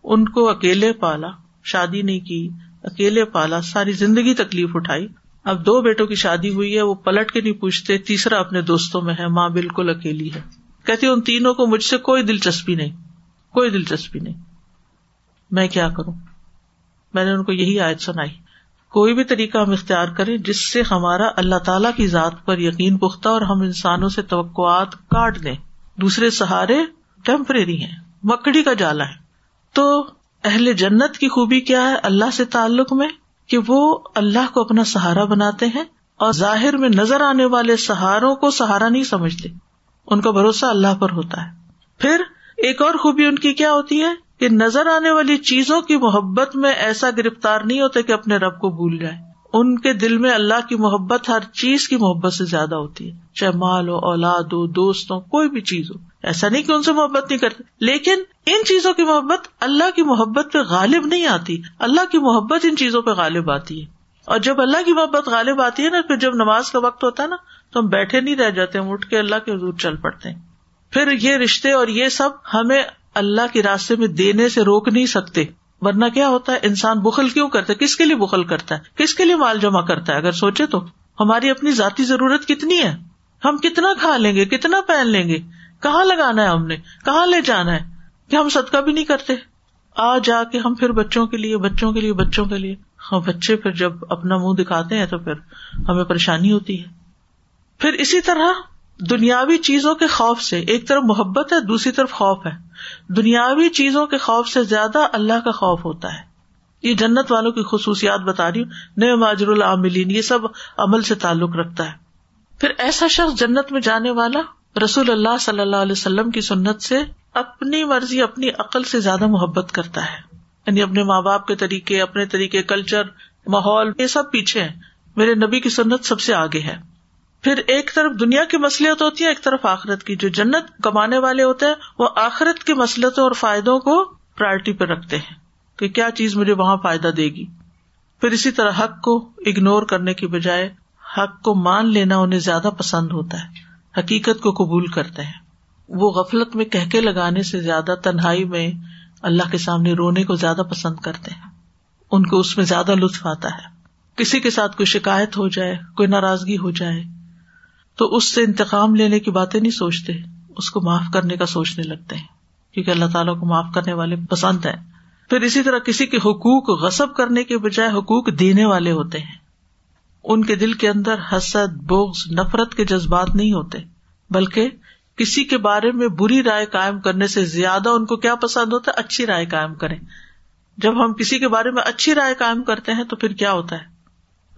ان کو اکیلے پالا، شادی نہیں کی، اکیلے پالا، ساری زندگی تکلیف اٹھائی۔ اب دو بیٹوں کی شادی ہوئی ہے، وہ پلٹ کے نہیں پوچھتے، تیسرا اپنے دوستوں میں ہے، ماں بالکل اکیلی ہے۔ کہتی ان تینوں کو مجھ سے کوئی دلچسپی نہیں، کوئی دلچسپی نہیں۔ میں کیا کروں؟ میں نے ان کو یہی آیت سنائی۔ کوئی بھی طریقہ ہم اختیار کریں جس سے ہمارا اللہ تعالیٰ کی ذات پر یقین پختہ اور ہم انسانوں سے توقعات کاٹ دیں دوسرے سہارے ٹیمپریری ہیں، مکڑی کا جالا ہے۔ تو اہل جنت کی خوبی کیا ہے اللہ سے تعلق میں؟ کہ وہ اللہ کو اپنا سہارا بناتے ہیں اور ظاہر میں نظر آنے والے سہاروں کو سہارا نہیں سمجھتے۔ ان کا بھروسہ اللہ پر ہوتا ہے۔ پھر ایک اور خوبی ان کی کیا ہوتی ہے؟ کہ نظر آنے والی چیزوں کی محبت میں ایسا گرفتار نہیں ہوتا کہ اپنے رب کو بھول جائے۔ ان کے دل میں اللہ کی محبت ہر چیز کی محبت سے زیادہ ہوتی ہے۔ چاہے مال ہو، اولاد ہو، دوست ہو، کوئی بھی چیز ہو۔ ایسا نہیں کہ ان سے محبت نہیں کرتے۔ لیکن ان چیزوں کی محبت اللہ کی محبت پہ غالب نہیں آتی۔ اللہ کی محبت ان چیزوں پہ غالب آتی ہے۔ اور جب اللہ کی محبت غالب آتی ہے نا، پھر جب نماز کا وقت ہوتا ہے نا، تو ہم بیٹھے نہیں رہ جاتے، ہم اٹھ کے اللہ کے حضور چل پڑتے ہیں۔ پھر یہ رشتے اور یہ سب ہمیں اللہ کے راستے میں دینے سے روک نہیں سکتے۔ ورنہ کیا ہوتا ہے؟ انسان بخل کیوں کرتا ہے؟ کس کے لیے بخل کرتا ہے؟ کس کے لیے مال جمع کرتا ہے؟ اگر سوچے تو۔ ہماری اپنی ذاتی ضرورت کتنی ہے؟ ہم کتنا کھا لیں گے؟ کتنا پہن لیں گے؟ کہاں لگانا ہے ہم نے؟ کہاں لے جانا ہے؟ کہ ہم صدقہ بھی نہیں کرتے؟ آ جا کے ہم پھر بچوں کے لیے، بچوں کے لیے، بچوں کے لیے۔ ہاں بچے پھر جب اپنا منہ دکھاتے ہیں تو پھر ہمیں پریشانی ہوتی ہے۔ پھر اسی طرح دنیاوی چیزوں کے خوف سے، ایک طرف محبت ہے، دوسری طرف خوف ہے۔ دنیاوی چیزوں کے خوف سے زیادہ اللہ کا خوف ہوتا ہے۔ یہ جنت والوں کی خصوصیات بتا رہی ہوں۔ نئے ماجر العاملین، یہ سب عمل سے تعلق رکھتا ہے۔ پھر ایسا شخص جنت میں جانے والا رسول اللہ صلی اللہ علیہ وسلم کی سنت سے اپنی مرضی، اپنی عقل سے زیادہ محبت کرتا ہے۔ یعنی اپنے ماں باپ کے طریقے، اپنے طریقے، کلچر، ماحول، یہ سب پیچھے ہیں۔ میرے نبی کی سنت سب سے آگے ہے۔ پھر ایک طرف دنیا کی مسلط ہوتی ہے، ایک طرف آخرت کی۔ جو جنت کمانے والے ہوتے ہیں، وہ آخرت کی مسلطوں اور فائدوں کو پرائرٹی پہ رکھتے ہیں کہ کیا چیز مجھے وہاں فائدہ دے گی۔ پھر اسی طرح حق کو اگنور کرنے کی بجائے، حق کو مان لینا انہیں زیادہ پسند ہوتا ہے، حقیقت کو قبول کرتے ہیں۔ وہ غفلت میں کہکے لگانے سے زیادہ تنہائی میں اللہ کے سامنے رونے کو زیادہ پسند کرتے ہیں۔ ان کو اس میں زیادہ لطف آتا ہے۔ کسی کے ساتھ کوئی شکایت ہو جائے، کوئی ناراضگی ہو جائے تو اس سے انتقام لینے کی باتیں نہیں سوچتے، اس کو معاف کرنے کا سوچنے لگتے ہیں، کیونکہ اللہ تعالیٰ کو معاف کرنے والے پسند ہیں۔ پھر اسی طرح کسی کے حقوق غصب کرنے کے بجائے حقوق دینے والے ہوتے ہیں۔ ان کے دل کے اندر حسد بوگز نفرت کے جذبات نہیں ہوتے، بلکہ کسی کے بارے میں بری رائے قائم کرنے سے زیادہ ان کو کیا پسند ہوتا ہے؟ اچھی رائے قائم کریں۔ جب ہم کسی کے بارے میں اچھی رائے قائم کرتے ہیں تو پھر کیا ہوتا ہے؟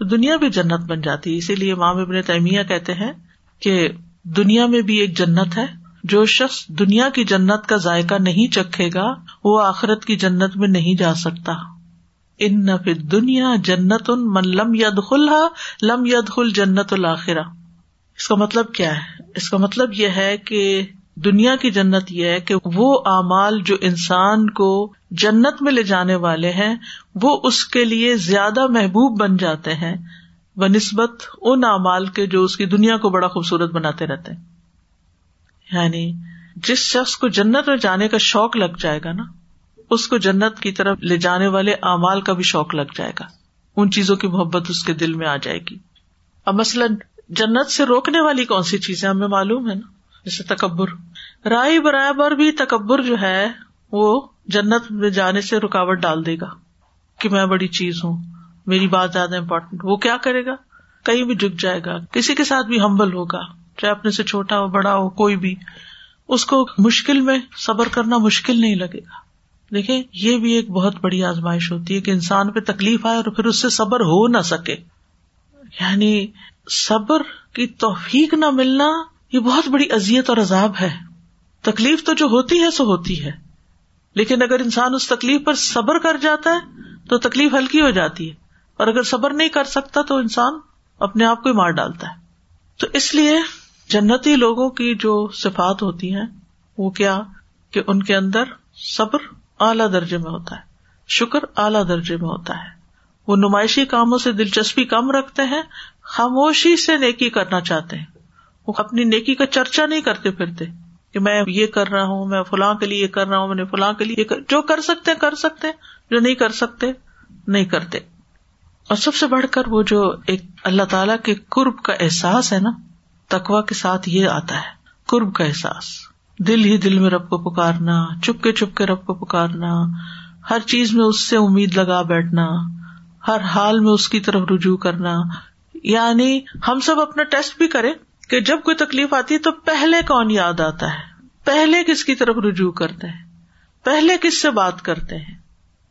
دنیا بھی جنت بن جاتی ہے، اسی لیے مام ابن تیمیہ کہتے ہیں کہ دنیا میں بھی ایک جنت ہے۔ جو شخص دنیا کی جنت کا ذائقہ نہیں چکھے گا، وہ آخرت کی جنت میں نہیں جا سکتا۔ ان نہ دنیا جنت ان من لم ید خلحا لم ید خل جنت الآخرا اس کا مطلب کیا ہے؟ اس کا مطلب یہ ہے کہ دنیا کی جنت یہ ہے کہ وہ اعمال جو انسان کو جنت میں لے جانے والے ہیں، وہ اس کے لیے زیادہ محبوب بن جاتے ہیں۔ بہ نسبت ان اعمال کے جو اس کی دنیا کو بڑا خوبصورت بناتے رہتے ہیں۔ یعنی جس شخص کو جنت میں جانے کا شوق لگ جائے گا نا، اس کو جنت کی طرف لے جانے والے اعمال کا بھی شوق لگ جائے گا۔ ان چیزوں کی محبت اس کے دل میں آ جائے گی۔ اب مثلاً جنت سے روکنے والی کون سی چیزیں ہمیں معلوم ہے نا؟ جیسے تکبر۔ رائے برابر بھی تکبر جو ہے، وہ جنت میں جانے سے رکاوٹ ڈال دے گا کہ میں بڑی چیز ہوں۔ میری بات زیادہ امپورٹنٹ وہ کیا کرے گا؟ کہیں بھی جھک جائے گا. کسی کے ساتھ بھی ہمبل ہوگا. چاہے اپنے سے چھوٹا ہو، بڑا ہو، کوئی بھی. اس کو مشکل میں صبر کرنا مشکل نہیں لگے گا. دیکھیں، یہ بھی ایک بہت بڑی آزمائش ہوتی ہے کہ انسان پہ تکلیف آئے اور پھر اس سے صبر ہو نہ سکے. یعنی صبر کی توفیق نہ ملنا یہ بہت بڑی ازیت اور عذاب ہے. تکلیف تو جو ہوتی ہے، سو ہوتی ہے. لیکن اگر انسان اس تکلیف پر صبر کر جاتا ہے، تو تکلیف ہلکی ہو جاتی ہے. اور اگر صبر نہیں کر سکتا تو انسان اپنے آپ کو ہی مار ڈالتا ہے۔ تو اس لیے جنتی لوگوں کی جو صفات ہوتی ہیں، وہ کیا؟ کہ ان کے اندر صبر اعلی درجے میں ہوتا ہے، شکر اعلی درجے میں ہوتا ہے۔ وہ نمائشی کاموں سے دلچسپی کم رکھتے ہیں، خاموشی سے نیکی کرنا چاہتے ہیں۔ وہ اپنی نیکی کا چرچا نہیں کرتے پھرتے کہ میں یہ کر رہا ہوں، میں فلاں کے لیے یہ کر رہا ہوں، میں نے فلاں کے لیے جو کر سکتے کر سکتے جو نہیں کر سکتے، نہیں کرتے۔ اور سب سے بڑھ کر وہ جو ایک اللہ تعالی کے قرب کا احساس ہے نا تکوا کے ساتھ یہ آتا ہے، قرب کا احساس۔ دل ہی دل میں رب کو پکارنا چپ کے چپ کے رب کو پکارنا، ہر چیز میں اس سے امید لگا بیٹھنا، ہر حال میں اس کی طرف رجوع کرنا۔ یعنی ہم سب اپنا ٹیسٹ بھی کریں کہ جب کوئی تکلیف آتی ہے تو پہلے کون یاد آتا ہے؟ پہلے کس کی طرف رجوع کرتے ہیں؟ پہلے کس سے بات کرتے ہیں؟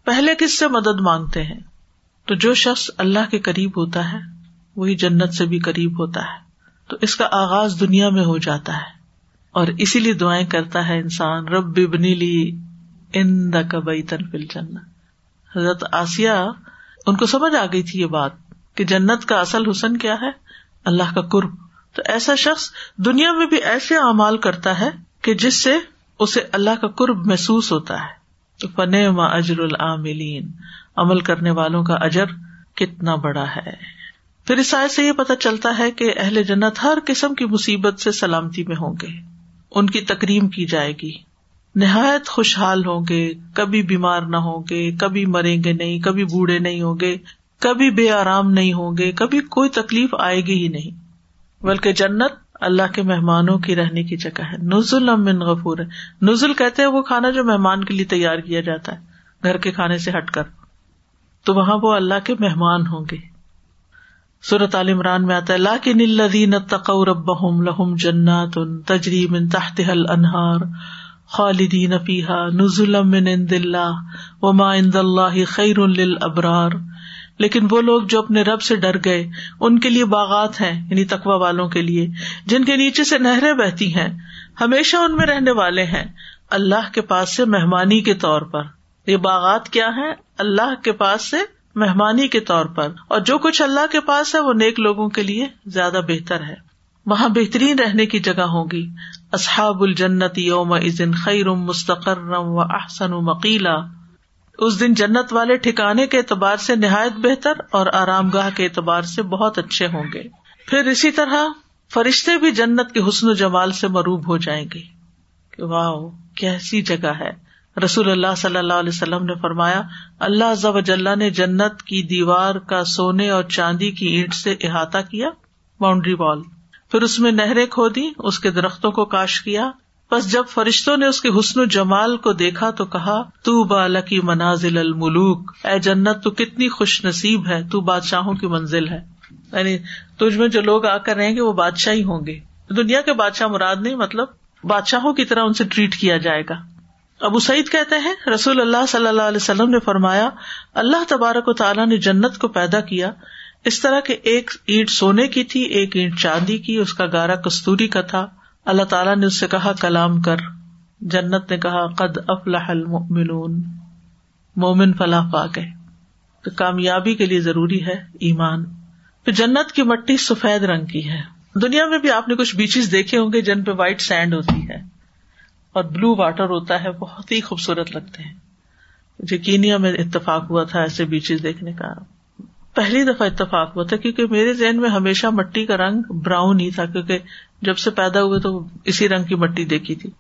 پہلے کس سے مدد مانگتے ہیں؟ تو جو شخص اللہ کے قریب ہوتا ہے، وہی جنت سے بھی قریب ہوتا ہے۔ تو اس کا آغاز دنیا میں ہو جاتا ہے۔ اور اسی لیے دعائیں کرتا ہے انسان، رب ببنی لی ان دا کبئی فل جنت حضرت آسیہ، ان کو سمجھ آ گئی تھی یہ بات کہ جنت کا اصل حسن کیا ہے؟ اللہ کا قرب۔ تو ایسا شخص دنیا میں بھی ایسے اعمال کرتا ہے کہ جس سے اسے اللہ کا قرب محسوس ہوتا ہے۔ تو فن اجر العاملین۔ عمل کرنے والوں کا اجر کتنا بڑا ہے۔ پھر اس آئے سے یہ پتا چلتا ہے کہ اہل جنت ہر قسم کی مصیبت سے سلامتی میں ہوں گے۔ ان کی تکریم کی جائے گی۔ نہایت خوشحال ہوں گے، کبھی بیمار نہ ہوں گے، کبھی مریں گے نہیں، کبھی بوڑھے نہیں ہوں گے، کبھی بے آرام نہیں ہوں گے، کبھی کوئی تکلیف آئے گی ہی نہیں۔ بلکہ جنت اللہ کے مہمانوں کی رہنے کی جگہ ہے۔ نزل امن غفور۔ ہے نزل کہتے ہیں وہ کھانا جو مہمان کے لیے تیار کیا جاتا ہے، گھر کے کھانے سے ہٹ کر۔ تو وہاں وہ اللہ کے مہمان ہوں گے۔ صورت عال عمران میں آتا ہے اللہ کے نلدین تقور رب لہم جنات تجریم ان تحت حل انہار خالدین فیحا نزل امن اند اللہ وما اند اللہ خیر البرار لیکن وہ لوگ جو اپنے رب سے ڈر گئے، ان کے لیے باغات ہیں یعنی تقوا والوں کے لیے، جن کے نیچے سے نہریں بہتی ہیں۔ ہمیشہ ان میں رہنے والے ہیں۔ اللہ کے پاس سے مہمانی کے طور پر۔ یہ باغات کیا ہے اللہ کے پاس سے مہمانی کے طور پر۔ اور جو کچھ اللہ کے پاس ہے، وہ نیک لوگوں کے لیے زیادہ بہتر ہے۔ وہاں بہترین رہنے کی جگہ ہوگی اصحاب الجنت یوم ازن خیرم مستقرم و احسن مکیلا اس دن جنت والے ٹھکانے کے اعتبار سے نہایت بہتر اور آرام گاہ کے اعتبار سے بہت اچھے ہوں گے۔ پھر اسی طرح فرشتے بھی جنت کے حسن و جمال سے مروب ہو جائیں گے۔ کہ واہ کیسی جگہ ہے۔ رسول اللہ صلی اللہ علیہ وسلم نے فرمایا، اللہ ضب اجلّہ نے جنت کی دیوار کا سونے اور چاندی کی اینٹ سے احاطہ کیا، باؤنڈری وال۔ پھر اس میں نہریں کھودی اس کے درختوں کو کاش کیا۔ بس جب فرشتوں نے اس کے حسن و جمال کو دیکھا تو کہا تو بالکی منازل الملوک۔ اے جنت، تو کتنی خوش نصیب ہے، تو بادشاہوں کی منزل ہے۔ یعنی تجھ میں جو لوگ آ کر رہیں گے، وہ بادشاہ ہی ہوں گے۔ دنیا کے بادشاہ مراد نہیں مطلب بادشاہوں کی طرح ان سے ٹریٹ کیا جائے گا۔ ابو سعید کہتے ہیں، رسول اللہ صلی اللہ علیہ وسلم نے فرمایا، اللہ تبارک و تعالیٰ نے جنت کو پیدا کیا۔ اس طرح کے ایک اینٹ سونے کی تھی، ایک اینٹ چاندی کی، اس کا گارا کستوری کا تھا۔ اللہ تعالیٰ نے اس سے کہا، کلام کر۔ جنت نے کہا، قد افلاح المؤمنون۔ مومن فلاح پا گئے تو کامیابی کے لیے ضروری ہے ایمان۔ پھر جنت کی مٹی سفید رنگ کی ہے۔ دنیا میں بھی آپ نے کچھ بیچز دیکھے ہوں گے جن پہ وائٹ سینڈ ہوتی ہے۔ اور بلو واٹر ہوتا ہے، بہت ہی خوبصورت لگتے ہیں۔ یقینیا میں اتفاق ہوا تھا ایسے بیچز دیکھنے کا۔ پہلی دفعہ اتفاق ہوا تھا کیونکہ میرے ذہن میں ہمیشہ مٹی کا رنگ براؤن ہی تھا، کیونکہ جب سے پیدا ہوئے تو اسی رنگ کی مٹی دیکھی تھی۔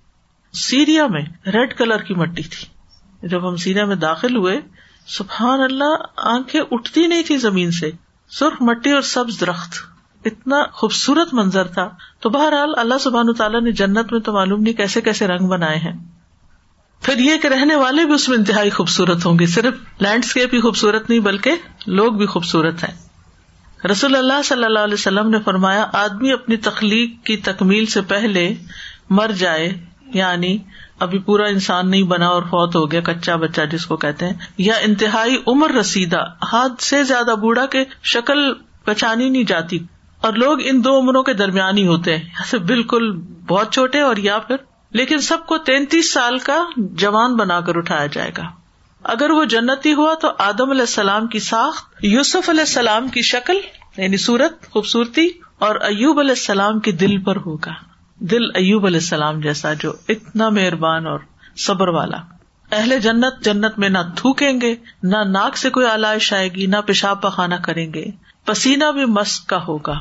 سیریا میں ریڈ کلر کی مٹی تھی۔ جب ہم سیریا میں داخل ہوئے، سبحان اللہ، آنکھیں اٹھتی نہیں تھی زمین سے۔ سرخ مٹی اور سبز درخت۔ اتنا خوبصورت منظر تھا۔ تو بہرحال اللہ سبحان تعالیٰ نے جنت میں تو معلوم نہیں کیسے کیسے رنگ بنائے ہیں۔ پھر یہ کہ رہنے والے بھی اس میں انتہائی خوبصورت ہوں گے۔ صرف لینڈسکیپ ہی خوبصورت نہیں، بلکہ لوگ بھی خوبصورت ہیں۔ رسول اللہ صلی اللہ علیہ وسلم نے فرمایا، آدمی اپنی تخلیق کی تکمیل سے پہلے مر جائے یعنی ابھی پورا انسان نہیں بنا اور فوت ہو گیا، کچا بچہ جس کو کہتے ہیں، یا انتہائی عمر رسیدہ، حد سے زیادہ بوڑھا کے شکل پہچانی نہیں جاتی۔ اور لوگ ان دو عمروں کے درمیان ہی ہوتے ہیں۔ بالکل بہت چھوٹے اور یا پھر لیکن سب کو تینتیس سال کا جوان بنا کر اٹھایا جائے گا۔ اگر وہ جنتی ہوا تو آدم علیہ السلام کی ساخت، یوسف علیہ السلام کی شکل یعنی صورت، خوبصورتی اور ایوب علیہ السلام کے دل پر ہوگا۔ دل ایوب علیہ السلام جیسا جو اتنا مہربان اور صبر والا۔ اہل جنت جنت میں نہ تھوکیں گے، نہ ناک سے کوئی آلائش آئے گی، نہ پیشاب پخانا کریں گے۔ پسینہ بھی مسک کا ہوگا۔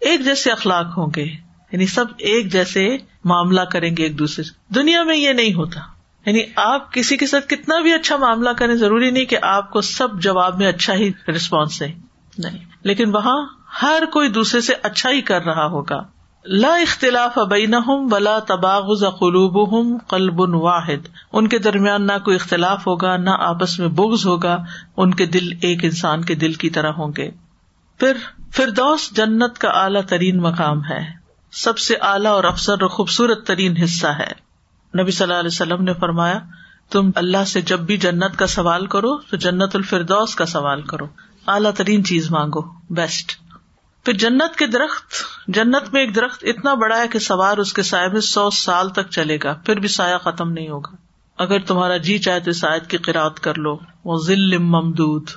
ایک جیسے اخلاق ہوں گے یعنی سب ایک جیسے معاملہ کریں گے ایک دوسرے سے۔ دنیا میں یہ نہیں ہوتا۔ یعنی آپ کسی کے ساتھ کتنا بھی اچھا معاملہ کریں، ضروری نہیں کہ آپ کو سب جواب میں اچھا ہی ریسپانس دے نہیں۔ لیکن وہاں ہر کوئی دوسرے سے اچھا ہی کر رہا ہوگا۔ لا اختلاف ابین بلا تباغ قلوب ہوں قلب واحد۔ ان کے درمیان نہ کوئی اختلاف ہوگا، نہ آپس میں بغض ہوگا، ان کے دل ایک انسان کے دل کی طرح ہوں گے۔ پھر فردوس جنت کا اعلیٰ ترین مقام ہے۔ سب سے اعلیٰ اور افسر اور خوبصورت ترین حصہ ہے۔ نبی صلی اللہ علیہ وسلم نے فرمایا، تم اللہ سے جب بھی جنت کا سوال کرو، تو جنت الفردوس کا سوال کرو۔ اعلیٰ ترین چیز مانگو، بیسٹ۔ پھر جنت کے درخت، جنت میں ایک درخت اتنا بڑا ہے کہ سوار اس کے سائے میں سو سال تک چلے گا، پھر بھی سایہ ختم نہیں ہوگا۔ اگر تمہارا جی چاہے تو سائد کی قرآد کر لو۔ وہ ذل ممدود۔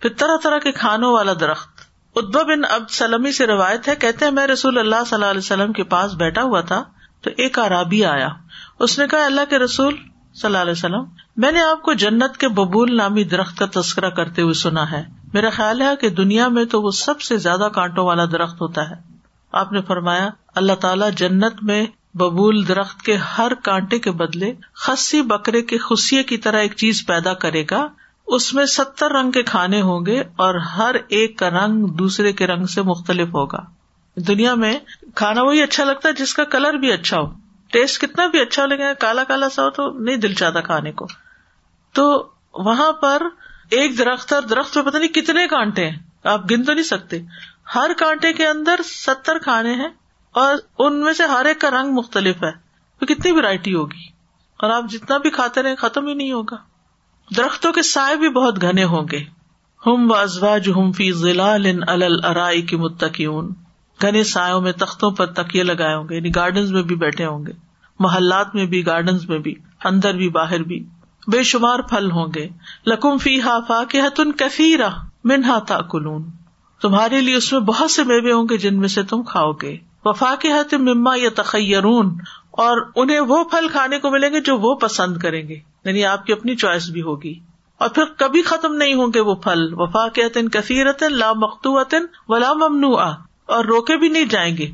پھر طرح طرح کے کھانوں والا درخت۔ ادب بن اب سلمی سے روایت ہے، کہتے ہیں، میں رسول اللہ صلی اللہ علیہ وسلم کے پاس بیٹھا ہوا تھا، تو ایک عرابی آیا۔ اس نے کہا اللہ کے رسول صلی اللہ علیہ وسلم، میں نے آپ کو جنت کے ببول نامی درخت کا تذکرہ کرتے ہوئے سنا ہے۔ میرا خیال ہے کہ دنیا میں تو وہ سب سے زیادہ کانٹوں والا درخت ہوتا ہے۔ آپ نے فرمایا، اللہ تعالیٰ جنت میں ببول درخت کے ہر کانٹے کے بدلے خسی بکرے کے خوشی کی طرح ایک چیز پیدا کرے گا۔ اس میں ستر رنگ کے کھانے ہوں گے اور ہر ایک کا رنگ دوسرے کے رنگ سے مختلف ہوگا۔ دنیا میں کھانا وہی اچھا لگتا ہے جس کا کلر بھی اچھا ہو۔ ٹیسٹ کتنا بھی اچھا لگے کالا کالا سا ہو تو نہیں دل چاہتا کھانے کو۔ تو وہاں پر ایک درخت اور درخت میں پتہ نہیں کتنے کانٹے ہیں۔ آپ گن تو نہیں سکتے۔ ہر کانٹے کے اندر ستر کھانے ہیں اور ان میں سے ہر ایک کا رنگ مختلف ہے۔ تو کتنی ورائٹی ہوگی۔ اور آپ جتنا بھی کھاتے رہے ختم ہی نہیں ہوگا۔ درختوں کے سائے بھی بہت گھنے ہوں گے۔ ہم و ازواج ہم فی ارائی کی متقیون گھنے سایوں میں تختوں پر تکیے لگائے ہوں گے یعنی گارڈن میں بھی بیٹھے ہوں گے۔ محلات میں بھی گارڈن میں بھی، اندر بھی، باہر بھی۔ بے شمار پھل ہوں گے۔ لکم فی ہا فا کے حتن کفیرا منہا تا کلون تمہارے لیے اس میں بہت سے میوے ہوں گے جن میں سے تم کھاؤ گے۔ وفا کے حت مما یا تخیرون اور انہیں وہ پھل کھانے کو ملیں گے جو وہ پسند کریں گے۔ یعنی آپ کی اپنی چوائس بھی ہوگی۔ اور پھر کبھی ختم نہیں ہوں گے وہ پھل۔ وفا کے کثیرت لا مختوط ولا ممنوع اور روکے بھی نہیں جائیں گے۔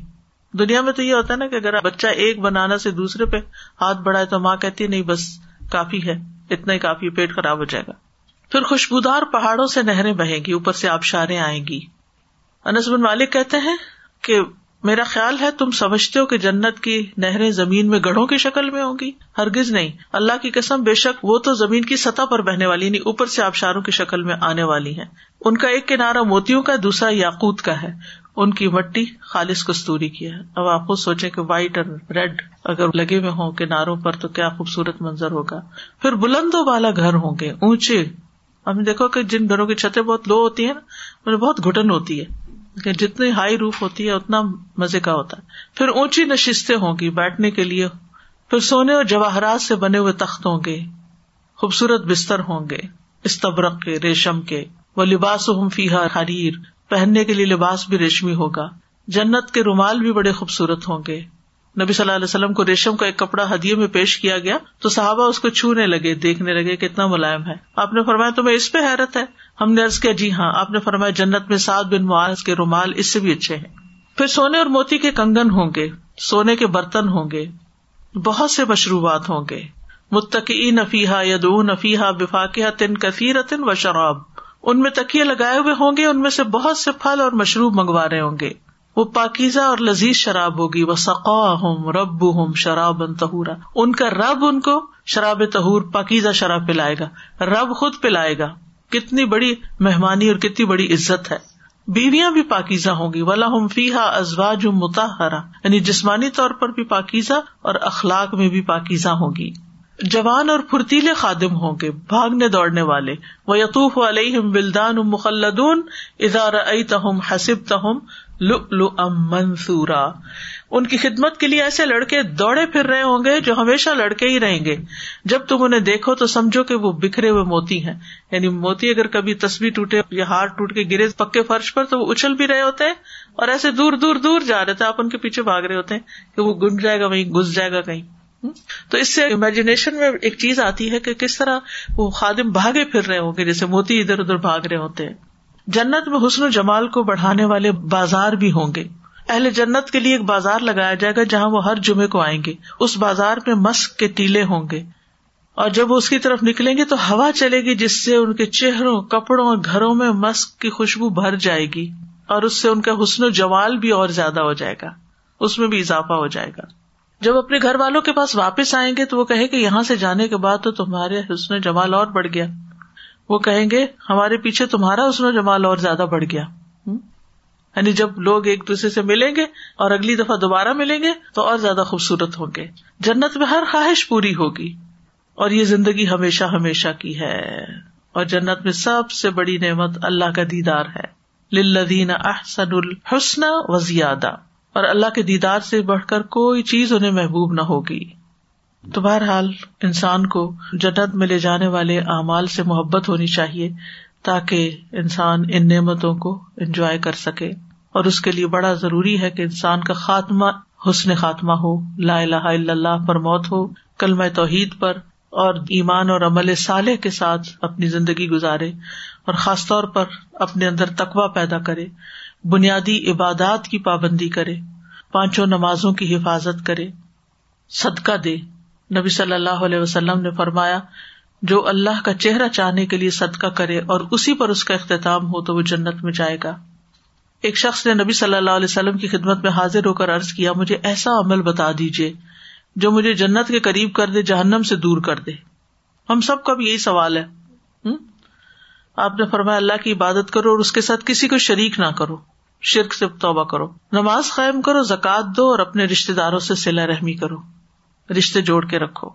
دنیا میں تو یہ ہوتا ہے نا کہ اگر بچہ ایک بنانا سے دوسرے پہ ہاتھ بڑھائے تو ماں کہتی نہیں بس کافی ہے، اتنا ہی کافی پیٹ خراب ہو جائے گا۔ پھر خوشبودار پہاڑوں سے نہریں بہیں گی، اوپر سے آبشاریں آئیں گی۔ انس بن مالک کہتے ہیں کہ میرا خیال ہے تم سمجھتے ہو کہ جنت کی نہریں زمین میں گڑھوں کی شکل میں ہوں گی۔ ہرگز نہیں۔ اللہ کی قسم، بے شک وہ تو زمین کی سطح پر بہنے والی یعنی اوپر سے آبشاروں کی شکل میں آنے والی ہیں۔ ان کا ایک کنارا موتیوں کا، دوسرا یاقوت کا ہے۔ ان کی مٹی خالص کستوری کی ہے۔ اب آپ خود سوچے کہ وائٹ اور ریڈ اگر لگے ہوئے ہوں کناروں پر تو کیا خوبصورت منظر ہوگا۔ پھر بلندوں والا گھر ہوں گے، اونچے۔ ہم دیکھو کہ جن گھروں کی چھتیں بہت لو ہوتی ہیں نا بہت گٹن ہوتی ہے۔ کہ جتنی ہائی روف ہوتی ہے، اتنا مزے کا ہوتا ہے۔ پھر اونچی نشستیں ہوں گی بیٹھنے کے لیے۔ پھر سونے اور جواہرات سے بنے ہوئے تخت ہوں گے۔ خوبصورت بستر ہوں گے۔ استبرق کے، ریشم کے۔ وہ لباس فیحا حریر۔ پہننے کے لیے لباس بھی ریشمی ہوگا۔ جنت کے رومال بھی بڑے خوبصورت ہوں گے۔ نبی صلی اللہ علیہ وسلم کو ریشم کا ایک کپڑا ہدیے میں پیش کیا گیا تو صحابہ اس کو چھونے لگے، دیکھنے لگے کتنا ملائم ہے۔ آپ نے فرمایا، تمہیں اس پہ حیرت ہے؟ ہم نے ارض کیا جی ہاں۔ آپ نے فرمایا، جنت میں سات بن معاذ کے رومال اس سے بھی اچھے ہیں۔ پھر سونے اور موتی کے کنگن ہوں گے، سونے کے برتن ہوں گے، بہت سے مشروبات ہوں گے۔ متقی نفیحا یدو نفیحا بفاقہ تن کثیر و شراب۔ ان میں تکیے لگائے ہوئے ہوں گے، ان میں سے بہت سے پھل اور مشروب منگوا رہے ہوں گے۔ وہ پاکیزہ اور لذیذ شراب ہوگی۔ وہ سقا ہوں رب ہوں شراب ان تہورا ان کا رب ان کو شراب تہور پاکیزہ شراب پلائے گا۔ رب خود پلائے گا۔ کتنی بڑی مہمانی اور کتنی بڑی عزت ہے۔ بیویاں بھی پاکیزہ ہوں گی۔ ولا ہم فی ہا ازواج متحرا یعنی جسمانی طور پر بھی پاکیزہ اور اخلاق میں بھی پاکیزہ ہوں گی۔ جوان اور پھرتیلے خادم ہوں گے۔ بھاگنے دوڑنے والے۔ وہ یتوف علیہم بلدان مخلدون۔ ادارہ تہم حسب تہم منصورا ان کی خدمت کے لیے ایسے لڑکے دوڑے پھر رہے ہوں گے جو ہمیشہ لڑکے ہی رہیں گے۔ جب تم انہیں دیکھو تو سمجھو کہ وہ بکھرے ہوئے موتی ہیں۔ یعنی موتی اگر کبھی تصویر ٹوٹے یا ہار ٹوٹ کے گرے پکے فرش پر تو وہ اچھل بھی رہے ہوتے ہیں اور ایسے دور دور دور جا رہے تھے۔ آپ ان کے پیچھے بھاگ رہے ہوتے ہیں کہ وہ گنج جائے گا وہیں، گھس جائے گا کہیں۔ تو اس سے امیجنیشن میں ایک چیز آتی ہے کہ کس طرح وہ خادم بھاگے پھر رہے ہوں گے جیسے موتی ادھر ادھر بھاگ رہے ہوتے ہیں۔ جنت میں حسن و جمال کو بڑھانے والے بازار بھی ہوں گے۔ اہل جنت کے لیے ایک بازار لگایا جائے گا جہاں وہ ہر جمعے کو آئیں گے۔ اس بازار میں مسک کے ٹیلے ہوں گے۔ اور جب وہ اس کی طرف نکلیں گے تو ہوا چلے گی جس سے ان کے چہروں، کپڑوں اور گھروں میں مسک کی خوشبو بھر جائے گی اور اس سے ان کا حسن و جمال بھی اور زیادہ ہو جائے گا۔ اس میں بھی اضافہ ہو جائے گا۔ جب اپنے گھر والوں کے پاس واپس آئیں گے تو وہ کہے کہ یہاں سے جانے کے بعد تو تمہارے حسن جمال اور بڑھ گیا۔ وہ کہیں گے، ہمارے پیچھے تمہارا حسن جمال اور زیادہ بڑھ گیا۔ یعنی جب لوگ ایک دوسرے سے ملیں گے اور اگلی دفعہ دوبارہ ملیں گے تو اور زیادہ خوبصورت ہوں گے۔ جنت میں ہر خواہش پوری ہوگی اور یہ زندگی ہمیشہ ہمیشہ کی ہے۔ اور جنت میں سب سے بڑی نعمت اللہ کا دیدار ہے۔ للذین احسن الحسن و زیادہ اور اللہ کے دیدار سے بڑھ کر کوئی چیز انہیں محبوب نہ ہوگی۔ تو بہرحال انسان کو جنت میں لے جانے والے اعمال سے محبت ہونی چاہیے تاکہ انسان ان نعمتوں کو انجوائے کر سکے۔ اور اس کے لیے بڑا ضروری ہے کہ انسان کا خاتمہ حسن خاتمہ ہو، لا الہ الا اللہ پر موت ہو کلم توحید پر اور ایمان اور عمل صالح کے ساتھ اپنی زندگی گزارے اور خاص طور پر اپنے اندر تقوا پیدا کرے، بنیادی عبادات کی پابندی کرے، پانچوں نمازوں کی حفاظت کرے، صدقہ دے۔ نبی صلی اللہ علیہ وسلم نے فرمایا، جو اللہ کا چہرہ چاہنے کے لیے صدقہ کرے اور اسی پر اس کا اختتام ہو تو وہ جنت میں جائے گا۔ ایک شخص نے نبی صلی اللہ علیہ وسلم کی خدمت میں حاضر ہو کر ارض کیا، مجھے ایسا عمل بتا دیجیے جو مجھے جنت کے قریب کر دے، جہنم سے دور کر دے۔ ہم سب کا بھی یہی سوال ہے۔ آپ نے فرمایا، اللہ کی عبادت کرو اور اس کے ساتھ کسی کو شریک نہ کرو۔ شرک سے توبہ کرو۔ نماز قائم کرو زکات دو اور اپنے رشتے داروں سے سلا رحمی کرو۔ رشتے جوڑ کے رکھو۔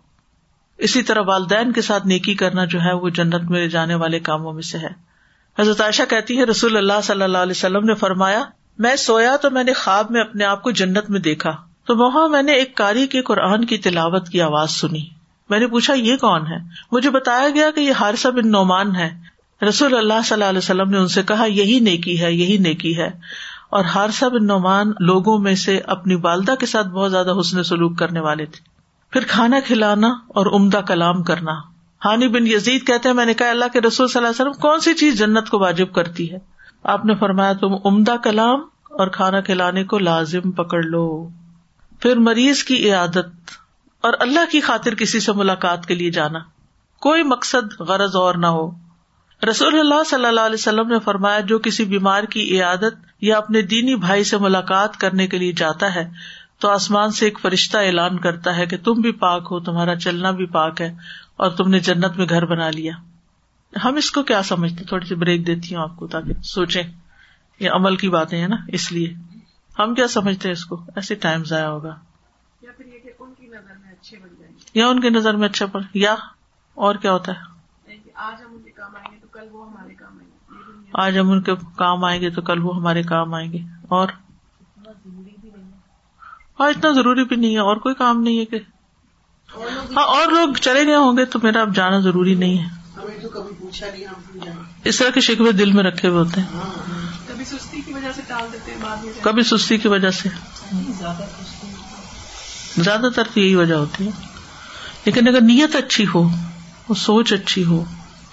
اسی طرح والدین کے ساتھ نیکی کرنا جو ہے وہ جنت میں جانے والے کاموں میں سے ہے۔ حضرت عائشہ کہتی ہے رسول اللہ صلی اللہ علیہ وسلم نے فرمایا، میں سویا تو میں نے خواب میں اپنے آپ کو جنت میں دیکھا، تو وہاں میں نے ایک کاری کے قرآن کی تلاوت کی آواز سنی۔ میں نے پوچھا، یہ کون ہے؟ مجھے بتایا گیا کہ یہ ہارسا بن نعمان ہے۔ رسول اللہ صلی اللہ علیہ وسلم نے ان سے کہا، یہی نیکی ہے، یہی نیکی ہے۔ اور ہارسا بن نعمان لوگوں میں سے اپنی والدہ کے ساتھ بہت زیادہ حسن سلوک کرنے والے تھے۔ پھر کھانا کھلانا اور عمدہ کلام کرنا۔ ہانی بن یزید کہتے ہیں، میں نے کہا، اللہ کے رسول صلی اللہ علیہ وسلم، کون سی چیز جنت کو واجب کرتی ہے؟ آپ نے فرمایا، تم عمدہ کلام اور کھانا کھلانے کو لازم پکڑ لو۔ پھر مریض کی عیادت اور اللہ کی خاطر کسی سے ملاقات کے لیے جانا۔ کوئی مقصد غرض اور نہ ہو۔ رسول اللہ صلی اللہ علیہ وسلم نے فرمایا، جو کسی بیمار کی عیادت یا اپنے دینی بھائی سے ملاقات کرنے کے لیے جاتا ہے تو آسمان سے ایک فرشتہ اعلان کرتا ہے کہ تم بھی پاک ہو تمہارا چلنا بھی پاک ہے اور تم نے جنت میں گھر بنا لیا۔ ہم اس کو کیا سمجھتے؟ تھوڑی سی بریک دیتی ہوں آپ کو تاکہ سوچیں۔ یہ عمل کی باتیں ہیں نا اس لیے۔ ہم کیا سمجھتے ہیں اس کو؟ ایسے ٹائم ضائع ہوگا۔ یا ان کی نظر میں اچھا پڑ یا اور کیا ہوتا ہے؟ آج ہم ان کے کام آئیں گے تو کل وہ ہمارے کام آئیں گے۔ آج ہم ان کے کام آئیں گے تو کل وہ ہمارے کام آئیں گے۔ اور؟ ہاں اتنا ضروری بھی نہیں ہے اور کوئی کام نہیں ہے کہ ہاں اور لوگ چلے گئے ہوں گے تو میرا اب جانا ضروری نہیں ہے۔ کبھی پوچھا نہیں ہم بھول جائیں اس طرح کے شکوے دل میں رکھے ہوئے ہوتے ہیں۔ کبھی سستی کی وجہ سے ٹال دیتے ہیں کبھی سستی کی وجہ سے۔ زیادہ تر تو یہی وجہ ہوتی ہے۔ لیکن اگر نیت اچھی ہو وہ سوچ اچھی ہو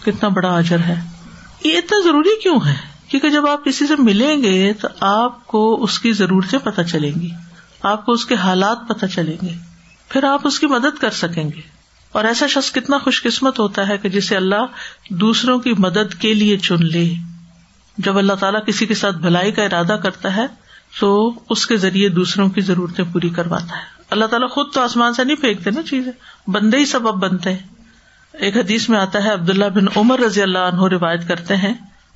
کتنا بڑا اجر ہے۔ یہ اتنا ضروری کیوں ہے؟ کیونکہ جب آپ کسی سے ملیں گے تو آپ کو اس کی ضرورتیں پتہ چلیں گی۔ آپ کو اس کے حالات پتہ چلیں گے، پھر آپ اس کی مدد کر سکیں گے۔ اور ایسا شخص کتنا خوش قسمت ہوتا ہے کہ جسے اللہ دوسروں کی مدد کے لیے چن لے۔ جب اللہ تعالیٰ کسی کے ساتھ بھلائی کا ارادہ کرتا ہے، تو اس کے ذریعے دوسروں کی ضرورتیں پوری کرواتا ہے۔ اللہ تعالیٰ خود تو آسمان سے نہیں پھینکتے نا چیزیں، بندے ہی سب اب بنتے ہیں۔ ایک حدیث میں آتا ہے، عبداللہ بن عمر رضی اللہ عنہ روایت کرتے ہیں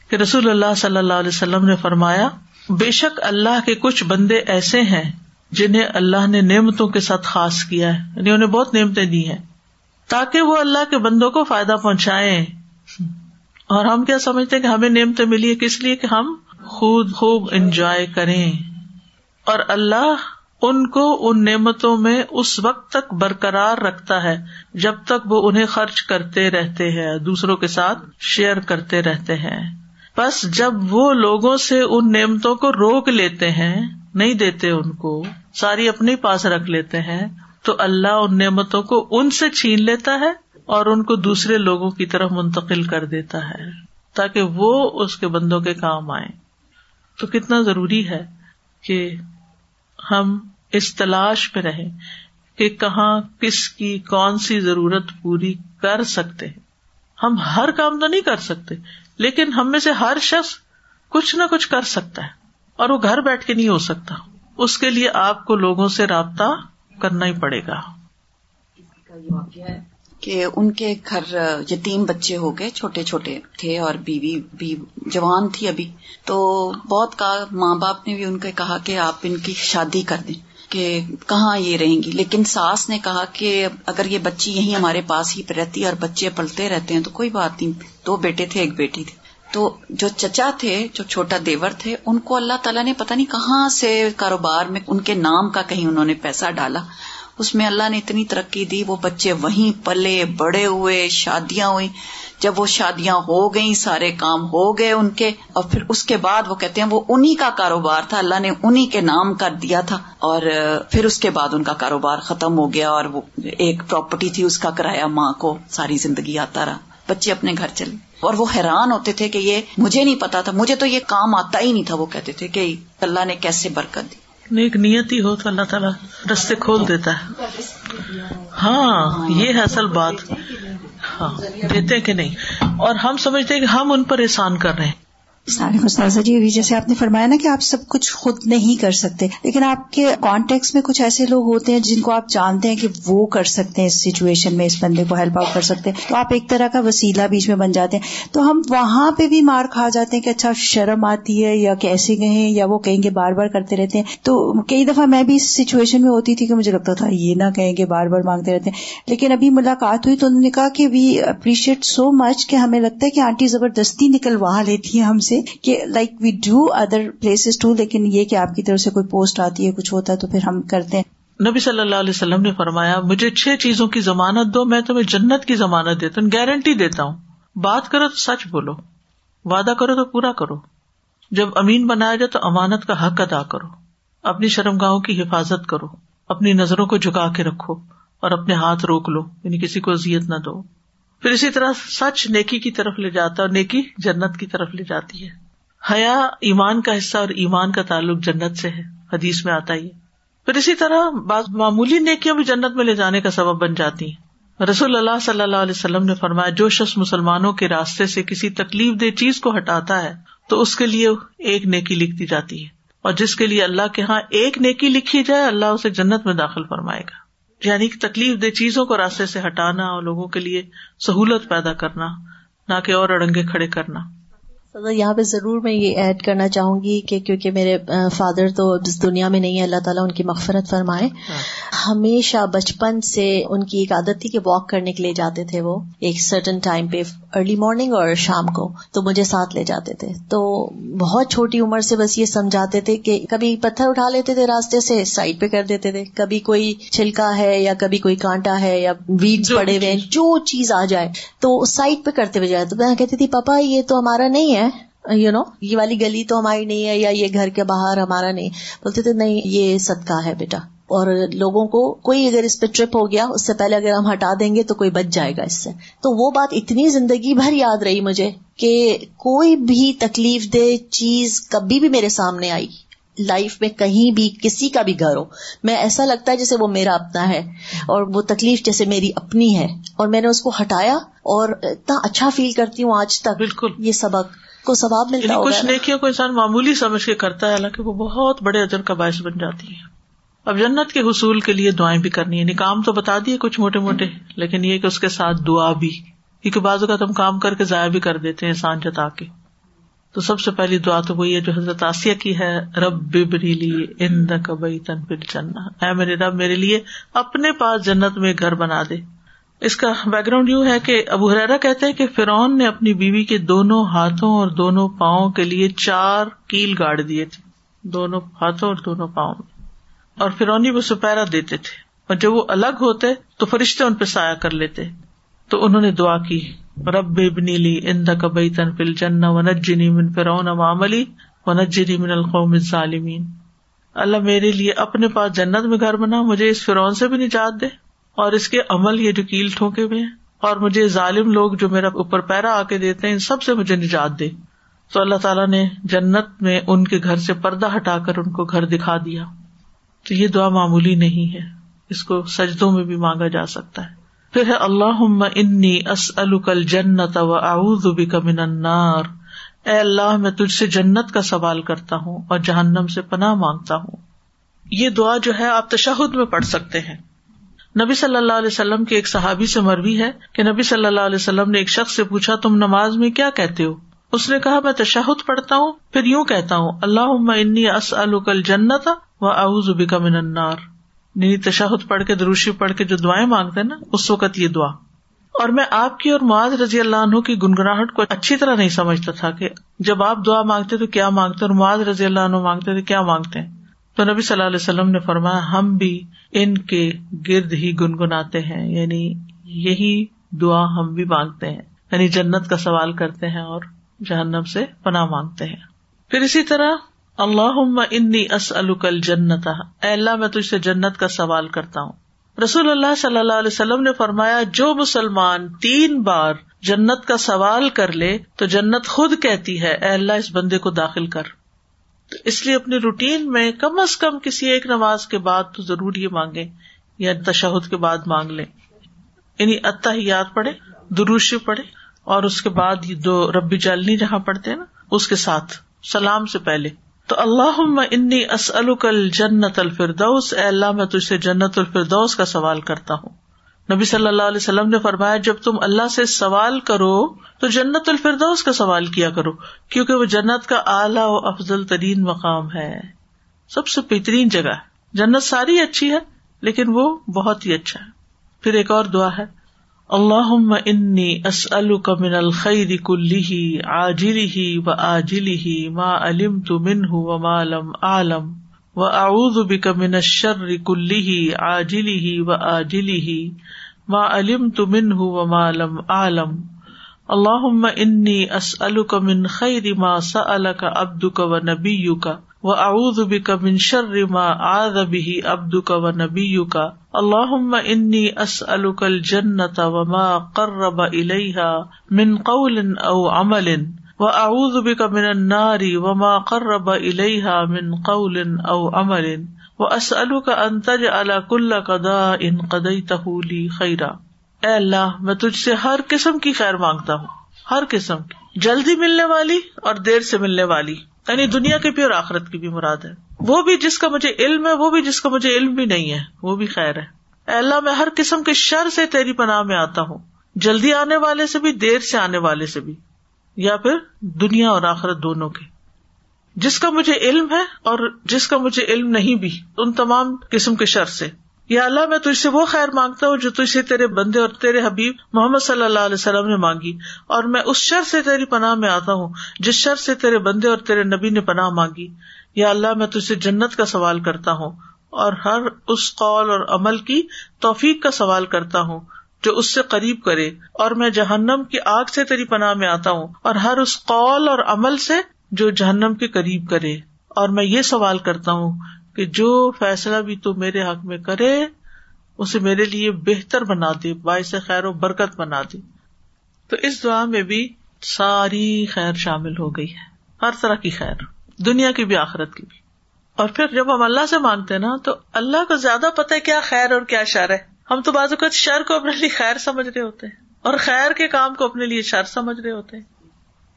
کہ رسول اللہ صلی اللہ علیہ وسلم نے فرمایا، بے شک اللہ کے کچھ بندے ایسے ہیں جنہیں اللہ نے نعمتوں کے ساتھ خاص کیا ہے۔ یعنی انہیں بہت نعمتیں دی ہیں۔ تاکہ وہ اللہ کے بندوں کو فائدہ پہنچائے اور ہم کیا سمجھتے کہ ہمیں نعمتیں ملی ہے کس لیے؟ کہ ہم خود خوب انجوائے کریں۔ اور اللہ ان کو ان نعمتوں میں اس وقت تک برقرار رکھتا ہے، جب تک وہ انہیں خرچ کرتے رہتے ہیں، دوسروں کے ساتھ شیئر کرتے رہتے ہیں۔ بس جب وہ لوگوں سے ان نعمتوں کو روک لیتے ہیں نہیں دیتے ان کو، ساری اپنے پاس رکھ لیتے ہیں، تو اللہ ان نعمتوں کو ان سے چھین لیتا ہے اور ان کو دوسرے لوگوں کی طرف منتقل کر دیتا ہے، تاکہ وہ اس کے بندوں کے کام آئے تو کتنا ضروری ہے کہ ہم اس تلاش پہ رہیں کہ کہاں کس کی کون سی ضرورت پوری کر سکتے ہیں۔ ہم ہر کام تو نہیں کر سکتے، لیکن ہم میں سے ہر شخص کچھ نہ کچھ کر سکتا ہے۔ اور وہ گھر بیٹھ کے نہیں ہو سکتا۔ اس کے لیے آپ کو لوگوں سے رابطہ کرنا ہی پڑے گا۔ کہ ان کے گھر یتیم بچے ہو گئے، چھوٹے چھوٹے تھے اور بیوی بھی جوان تھی ابھی۔ تو بہت کہا ماں باپ نے بھی ان کو کہا کہ آپ ان کی شادی کر دیں، کہ کہاں یہ رہیں گی۔ لیکن ساس نے کہا کہ اگر یہ بچی یہیں ہمارے پاس ہی رہتی اور بچے پلتے رہتے ہیں تو کوئی بات نہیں، دو بیٹے تھے، ایک بیٹی تھی۔ تو جو چچا تھے، جو چھوٹا دیور تھے، ان کو اللہ تعالیٰ نے پتا نہیں کہاں سے کاروبار میں ان کے نام کا کہیں انہوں نے پیسہ ڈالا۔ اس میں اللہ نے اتنی ترقی دی، وہ بچے وہیں پلے، بڑے ہوئے، شادیاں ہوئی جب وہ شادیاں ہو گئی سارے کام ہو گئے ان کے۔ اور پھر اس کے بعد وہ کہتے ہیں، وہ انہیں کا کاروبار تھا، اللہ نے انہیں کے نام کر دیا تھا۔ اور پھر اس کے بعد ان کا کاروبار ختم ہو گیا اور وہ ایک پراپرٹی تھی، اس کا کرایہ ماں کو ساری زندگی آتا رہا۔ بچے اپنے گھر چلے۔ اور وہ حیران ہوتے تھے کہ یہ مجھے نہیں پتا تھا، مجھے تو یہ کام آتا ہی نہیں تھا، وہ کہتے تھے کہ اللہ نے کیسے برکت دی۔ نیک نیت ہی ہو تو اللہ تعالیٰ رستے کھول دیتا ہے۔ ہاں یہ ہے اصل بات۔ ہاں دیتے کہ نہیں؟ اور ہم سمجھتے کہ ہم ان پر احسان کر رہے ہیں۔ استاذہ جی ابھی جیسے آپ نے فرمایا نا کہ آپ سب کچھ خود نہیں کر سکتے، لیکن آپ کے کانٹیکٹ میں کچھ ایسے لوگ ہوتے ہیں جن کو آپ جانتے ہیں کہ وہ کر سکتے ہیں اس سچویشن میں، اس بندے کو ہیلپ آؤٹ کر سکتے ہیں۔ تو آپ ایک طرح کا وسیلہ بیچ میں بن جاتے ہیں۔ تو ہم وہاں پہ بھی مار کھا جاتے ہیں کہ اچھا شرم آتی ہے یا کیسے کہیں، یا وہ کہیں گے بار بار کرتے رہتے ہیں۔ تو کئی دفعہ میں بھی اس سچویشن میں ہوتی تھی کہ مجھے لگتا تھا یہ نہ کہیں گے بار بار مانگتے رہتے ہیں۔ لیکن ابھی ملاقات ہوئی تو انہوں نے کہا کہ وی اپریشیٹ سو مچ کہ ہمیں لگتا ہے کہ آنٹی زبردستی نکلوا لیتی ہے ہم سے۔ کہ like we do other places too لیکن یہ کہ آپ کی طرف سے کوئی پوسٹ آتی ہے، کچھ ہوتا ہے، تو پھر ہم کرتے ہیں۔ نبی صلی اللہ علیہ وسلم نے فرمایا، مجھے چھ چیزوں کی ضمانت دو، میں تمہیں جنت کی ضمانت دیتا ہوں گارنٹی دیتا ہوں۔ بات کرو تو سچ بولو، وعدہ کرو تو پورا کرو۔ جب امین بنایا جائے تو امانت کا حق ادا کرو۔ اپنی شرم گاہوں کی حفاظت کرو، اپنی نظروں کو جھکا کے رکھو اور اپنے ہاتھ روک لو یعنی کسی کو ازیت نہ دو۔ پھر اسی طرح سچ نیکی کی طرف لے جاتا اور نیکی جنت کی طرف لے جاتی ہے۔ حیا ایمان کا حصہ اور ایمان کا تعلق جنت سے ہے۔ حدیث میں آتا ہی پھر اسی طرح بعض معمولی نیکیاں بھی جنت میں لے جانے کا سبب بن جاتی ہیں۔ رسول اللہ صلی اللہ علیہ وسلم نے فرمایا، جو شخص مسلمانوں کے راستے سے کسی تکلیف دہ چیز کو ہٹاتا ہے، تو اس کے لیے ایک نیکی لکھ دی جاتی ہے۔ اور جس کے لیے اللہ کے ہاں ایک نیکی لکھی جائے، اللہ اسے جنت میں داخل فرمائے گا۔ یعنی کہ تکلیف دہ چیزوں کو راستے سے ہٹانا اور لوگوں کے لیے سہولت پیدا کرنا، نہ کہ اور اڑنگے کھڑے کرنا۔ یہاں پہ ضرور میں یہ ایڈ کرنا چاہوں گی کہ کیونکہ میرے فادر تو اس دنیا میں نہیں ہے اللہ تعالیٰ ان کی مغفرت فرمائے۔ ہمیشہ بچپن سے ان کی ایک عادت تھی کہ واک کرنے کے لیے جاتے تھے وہ ایک سرٹن ٹائم پہ ارلی مارننگ اور شام کو تو مجھے ساتھ لے جاتے تھے۔ تو بہت چھوٹی عمر سے بس یہ سمجھاتے تھے کہ کبھی پتھر اٹھا لیتے تھے راستے سے سائڈ پہ کر دیتے تھے۔ کبھی کوئی چھلکا ہے یا کبھی کوئی کانٹا ہے یا ویڈ پڑے ہوئے جو چیز آ جائے تو سائڈ پہ کرتے ہوئے جائے تو میں کہتی تھی پاپا یہ تو ہمارا نہیں ہے۔ یو نو یہ والی گلی تو ہماری نہیں ہے یا یہ گھر کے باہر ہمارا نہیں. بولتے تھے نہیں یہ صدقہ ہے بیٹا. اور لوگوں کو کوئی اگر اس پہ ٹرپ ہو گیا اس سے پہلے اگر ہم ہٹا دیں گے تو کوئی بچ جائے گا اس سے۔ تو وہ بات اتنی زندگی بھر یاد رہی مجھے کہ کوئی بھی تکلیف دہ چیز کبھی بھی میرے سامنے آئی۔ لائف میں کہیں بھی کسی کا بھی گھر ہو۔ میں ایسا لگتا ہے جیسے وہ میرا اپنا ہے اور وہ تکلیف جیسے میری اپنی ہے۔ اور میں نے اس کو ہٹایا اور اتنا اچھا فیل کرتی ہوں آج تک۔ بالکل۔ یہ سبق کو ثواب ملتا یعنی کچھ ہوگا نیکیوں کو انسان معمولی سمجھ کے کرتا ہے حالانکہ وہ بہت بڑے اجر کا باعث بن جاتی ہے اب جنت کے حصول کے لیے دعائیں بھی کرنی ہے یعنی کام تو بتا دیے کچھ موٹے موٹے لیکن یہ کہ اس کے ساتھ دعا بھی۔ کیونکہ بعض اوقات ہم کام کر کے ضائع بھی کر دیتے ہیں انسان جتا کے۔ تو سب سے پہلی دعا تو وہی ہے جو حضرت آسیہ کی ہے رب ببریلی ان کبئی تن پھر چننا اے میرے رب میرے لیے اپنے پاس جنت میں گھر بنا دے۔ اس کا بیک گراؤنڈ یوں ہے کہ ابو حرا کہتے ہیں کہ فرعون نے اپنی بیوی کے دونوں ہاتھوں اور دونوں پاؤں کے لیے چار کیل گاڑ دیے تھے۔ دونوں ہاتھوں اور دونوں پاؤں۔ میں اور فرونی وہ سپیرا دیتے تھے۔ اور جب وہ الگ ہوتے تو فرشتے ان پہ سایہ کر لیتے۔ تو انہوں نے دعا کی، رب ابنی لی اند کبئی تن فل جن و نجنی من فرعون معملی و من القوم الظالمین۔ اللہ میرے لیے اپنے پاس جنت میں گھر بنا، مجھے اس فرعون سے بھی نجات دے۔ اور اس کے عمل یہ جو کیل ٹھونکے ہوئے ہیں، اور مجھے ظالم لوگ جو میرا اوپر پیرا آ کے دیتے ہیں، ان سب سے مجھے نجات دے۔ تو اللہ تعالیٰ نے جنت میں ان کے گھر سے پردہ ہٹا کر ان کو گھر دکھا دیا۔ تو یہ دعا معمولی نہیں ہے۔ اس کو سجدوں میں بھی مانگا جا سکتا ہے۔ پھر ہے اللہ انی اسل جنت و اعوذ بک من النار۔ اے اللہ، میں تجھ سے جنت کا سوال کرتا ہوں اور جہنم سے پناہ مانگتا ہوں۔ یہ دعا جو ہے، آپ تشہد میں پڑھ سکتے ہیں۔ نبی صلی اللہ علیہ وسلم کے ایک صحابی سے مروی ہے کہ نبی صلی اللہ علیہ وسلم نے ایک شخص سے پوچھا، تم نماز میں کیا کہتے ہو؟ اس نے کہا، میں تشہد پڑھتا ہوں، پھر یوں کہتا ہوں اللہ انی اسل جنت و اعوذ بک من النار۔ یعنی تشہد پڑھ کے دروشی پڑھ کے جو دعائیں مانگتے نا، اس وقت یہ دعا۔ اور میں آپ کی اور معاذ رضی اللہ عنہ کی گنگناہٹ کو اچھی طرح نہیں سمجھتا تھا کہ جب آپ دعا مانگتے تو کیا مانگتے اور معاذ رضی اللہ عنہ مانگتے تو کیا مانگتے ہیں؟ تو نبی صلی اللہ علیہ وسلم نے فرمایا، ہم بھی ان کے گرد ہی گنگناتے ہیں یعنی یہی دعا ہم بھی مانگتے ہیں یعنی جنت کا سوال کرتے ہیں اور جہنم سے پناہ مانگتے ہیں۔ پھر اسی طرح اللہ انی اسلکل جنت اے اللہ، میں تجھ سے جنت کا سوال کرتا ہوں۔ رسول اللہ صلی اللہ علیہ وسلم نے فرمایا، جو مسلمان تین بار جنت کا سوال کر لے، تو جنت خود کہتی ہے، اے اللہ، اس بندے کو داخل کر۔ تو اس لیے اپنی روٹین میں کم از کم کسی ایک نماز کے بعد تو ضرور یہ مانگے یا تشہد کے بعد مانگ لیں۔ یعنی اتحیات پڑھے دروشی پڑھے اور اس کے بعد یہ دو ربی جالنی جہاں پڑھتے ہیں نا، اس کے ساتھ سلام سے پہلے۔ تو اللہ انی اسلکل جنت الفردوس، اے اللہ میں تجھ سے جنت الفردوس کا سوال کرتا ہوں۔ نبی صلی اللہ علیہ وسلم نے فرمایا، جب تم اللہ سے سوال کرو تو جنت الفردوس کا سوال کیا کرو، کیونکہ وہ جنت کا اعلیٰ و افضل ترین مقام ہے۔ سب سے بہترین جگہ ہے۔ جنت ساری اچھی ہے، لیکن وہ بہت ہی اچھا ہے۔ پھر ایک اور دعا ہے اللہ انی اسل من الخیر کلی آجلی ہی و آجلی ہی ما علم تو من ہوں و مالم عالم و اعوذ بک من الشر کلی آجلی ہی و آجلی ہی ما علم تو من ہوں و مالم عالم اللہ انی اسلک من خیر ما سألک عبدک و نبیک و اعوذ بک من شر ما عاذ به عبدک و نبیک اللہم انی اسألک الجنت وما قرب الیہا من قول او عمل و اعوذ بک من النار وما قرب الیہا من قول او عمل و اسألک ان تجعل کل قضاء قضیتہ لی خیرا اے اللہ، میں تجھ سے ہر قسم کی خیر مانگتا ہوں۔ ہر قسم کی۔ جلدی ملنے والی اور دیر سے ملنے والی۔ یعنی دنیا کی بھی اور آخرت کی بھی مراد ہے۔ وہ بھی جس کا مجھے علم ہے، وہ بھی جس کا مجھے علم بھی نہیں ہے، وہ بھی خیر ہے۔ اے اللہ، میں ہر قسم کے شر سے تیری پناہ میں آتا ہوں۔ جلدی آنے والے سے بھی، دیر سے آنے والے سے بھی۔ یا پھر دنیا اور آخرت دونوں کے۔ جس کا مجھے علم ہے اور جس کا مجھے علم نہیں بھی، ان تمام قسم کے شر سے۔ یا اللہ، میں تجھ سے وہ خیر مانگتا ہوں جو تجھ سے تیرے بندے اور تیرے حبیب محمد صلی اللہ علیہ وسلم نے مانگی۔ اور میں اس شر سے تیری پناہ میں آتا ہوں جس شر سے تیرے بندے اور تیرے نبی نے پناہ مانگی۔ یا اللہ، میں تجھ سے جنت کا سوال کرتا ہوں اور ہر اس قول اور عمل کی توفیق کا سوال کرتا ہوں۔ جو اس سے قریب کرے اور میں جہنم کی آگ سے تیری پناہ میں آتا ہوں اور ہر اس قول اور عمل سے جو جہنم کے قریب کرے۔ اور میں یہ سوال کرتا ہوں کہ جو فیصلہ بھی تو میرے حق میں کرے، اسے میرے لیے بہتر بنا دے، باعث خیر و برکت بنا دے۔ تو اس دعا میں بھی ساری خیر شامل ہو گئی ہے، ہر طرح کی خیر، دنیا کی بھی، آخرت کی بھی۔ اور پھر جب ہم اللہ سے مانگتے نا، تو اللہ کو زیادہ پتہ کیا خیر اور کیا شر ہے۔ ہم تو بعض اوقات شر کو اپنے لیے خیر سمجھ رہے ہوتے ہیں اور خیر کے کام کو اپنے لیے شر سمجھ رہے ہوتے ہیں۔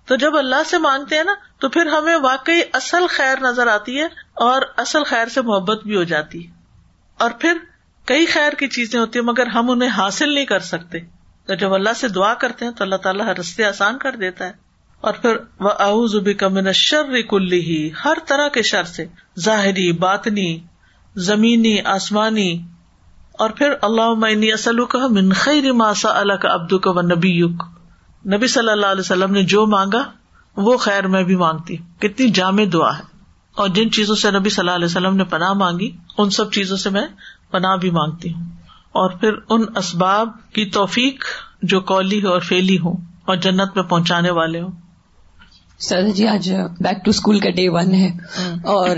تو جب اللہ سے مانگتے ہیں نا، تو پھر ہمیں واقعی اصل خیر نظر آتی ہے اور اصل خیر سے محبت بھی ہو جاتی ہے۔ اور پھر کئی خیر کی چیزیں ہوتی ہیں، مگر ہم انہیں حاصل نہیں کر سکتے۔ تو جب اللہ سے دعا کرتے ہیں، تو اللہ تعالیٰ ہر رستے آسان کر دیتا ہے۔ اور پھر وہ اعوذ کمن شر کلی ہی ہر طرح کے شر سے، ظاہری، باطنی، زمینی، آسمانی اور پھر اللہ اصل کا من خیر ماسا اللہ کا ابدو کا و نبی نبی صلی اللہ علیہ وسلم نے جو مانگا وہ خیر میں بھی مانگتی۔ کتنی جامع دعا ہے۔ اور جن چیزوں سے نبی صلی اللہ علیہ وسلم نے پناہ مانگی ان سب چیزوں سے میں پناہ بھی مانگتی ہوں۔ اور پھر ان اسباب کی توفیق جو کولی اور فیلی ہوں اور جنت میں پہنچانے والے ہوں۔ سر جی آج بیک ٹو اسکول کا ڈے ون ہے۔ اور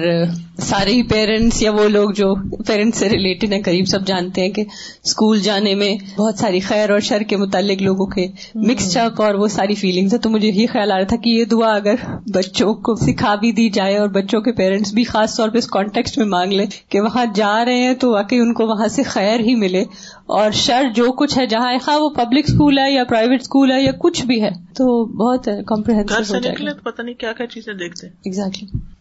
سارے ہی پیرنٹس یا وہ لوگ جو پیرنٹس سے ریلیٹڈ ہیں قریب سب جانتے ہیں کہ اسکول جانے میں بہت ساری خیر اور شر کے متعلق لوگوں کے مکس چک اور وہ ساری فیلنگس ہے تو مجھے یہی خیال آ رہا تھا کہ یہ دعا اگر بچوں کو سکھا بھی دی جائے اور بچوں کے پیرنٹس بھی خاص طور پہ اس کانٹیکسٹ میں مانگ لیں کہ وہاں جا رہے ہیں تو واقعی ان کو وہاں سے خیر ہی ملے۔ اور شر جو کچھ ہے جہاں خواہ وہ پبلک اسکول ہے یا پرائیویٹ اسکول ہے یا کچھ بھی ہے تو بہت کمپریہنسو پتہ نہیں کیا کیا چیزیں دیکھتے۔ ایگزیکٹلی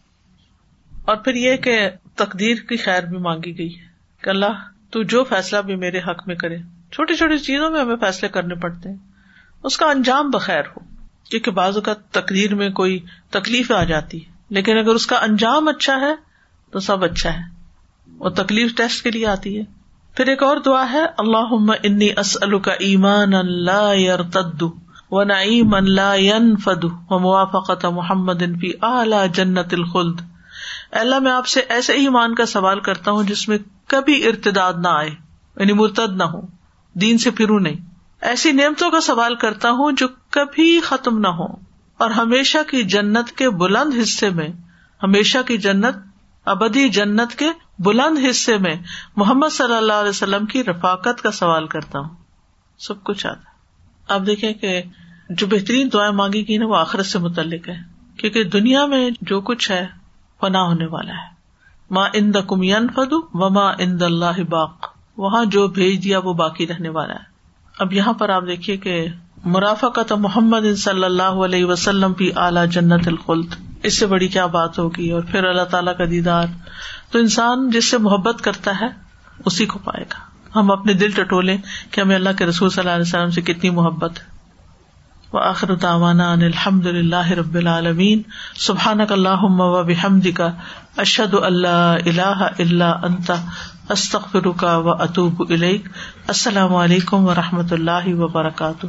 اور پھر یہ کہ تقدیر کی خیر بھی مانگی گئی کہ اللہ، تو جو فیصلہ بھی میرے حق میں کرے۔ چھوٹی چھوٹی چیزوں میں ہمیں فیصلے کرنے پڑتے ہیں۔ اس کا انجام بخیر ہو، کیونکہ بعض اوقات تقدیر میں کوئی تکلیف آ جاتی ہے۔ لیکن اگر اس کا انجام اچھا ہے، تو سب اچھا ہے۔ وہ تکلیف ٹیسٹ کے لیے آتی ہے۔ پھر ایک اور دعا ہے اللہ انی اسل کا ایمان اللہ تد و نعیم اللہ فد و موافقت محمد ان فی اعلی جنت الخلد۔ اللہ میں آپ سے ایسے ایمان کا سوال کرتا ہوں جس میں کبھی ارتداد نہ آئے یعنی مرتد نہ ہو، دین سے پھرو نہیں۔ ایسی نعمتوں کا سوال کرتا ہوں جو کبھی ختم نہ ہو اور ہمیشہ کی جنت کے بلند حصے میں، ہمیشہ کی جنت، ابدی جنت کے بلند حصے میں محمد صلی اللہ علیہ وسلم کی رفاقت کا سوال کرتا ہوں۔ سب کچھ آتا آپ دیکھیں کہ جو بہترین دعائیں مانگی گئی نا وہ آخرت سے متعلق ہے کیونکہ دنیا میں جو کچھ ہے پناہ ہونے والا ہے۔ ماں ان کم فدو و ماں ان اللہ باق۔ وہاں جو بھیج دیا وہ باقی رہنے والا ہے۔ اب یہاں پر آپ دیکھیے کہ مرافقت محمد صلی اللہ علیہ وسلم بھی اعلیٰ جنت الخلد۔ اس سے بڑی کیا بات ہوگی اور پھر اللہ تعالیٰ کا دیدار۔ تو انسان جس سے محبت کرتا ہے، اسی کو پائے گا۔ ہم اپنے دل ٹٹولے کہ ہمیں اللہ کے رسول صلی اللہ علیہ وسلم سے کتنی محبت ہے۔ وآخر دعوانا ان الحمد للہ رب العالمین. سبحانك اللهم وبحمدك اشهد ان لا اله الا انت استغفرك واتوب اليك السلام علیکم و رحمۃ اللہ وبرکاتہ.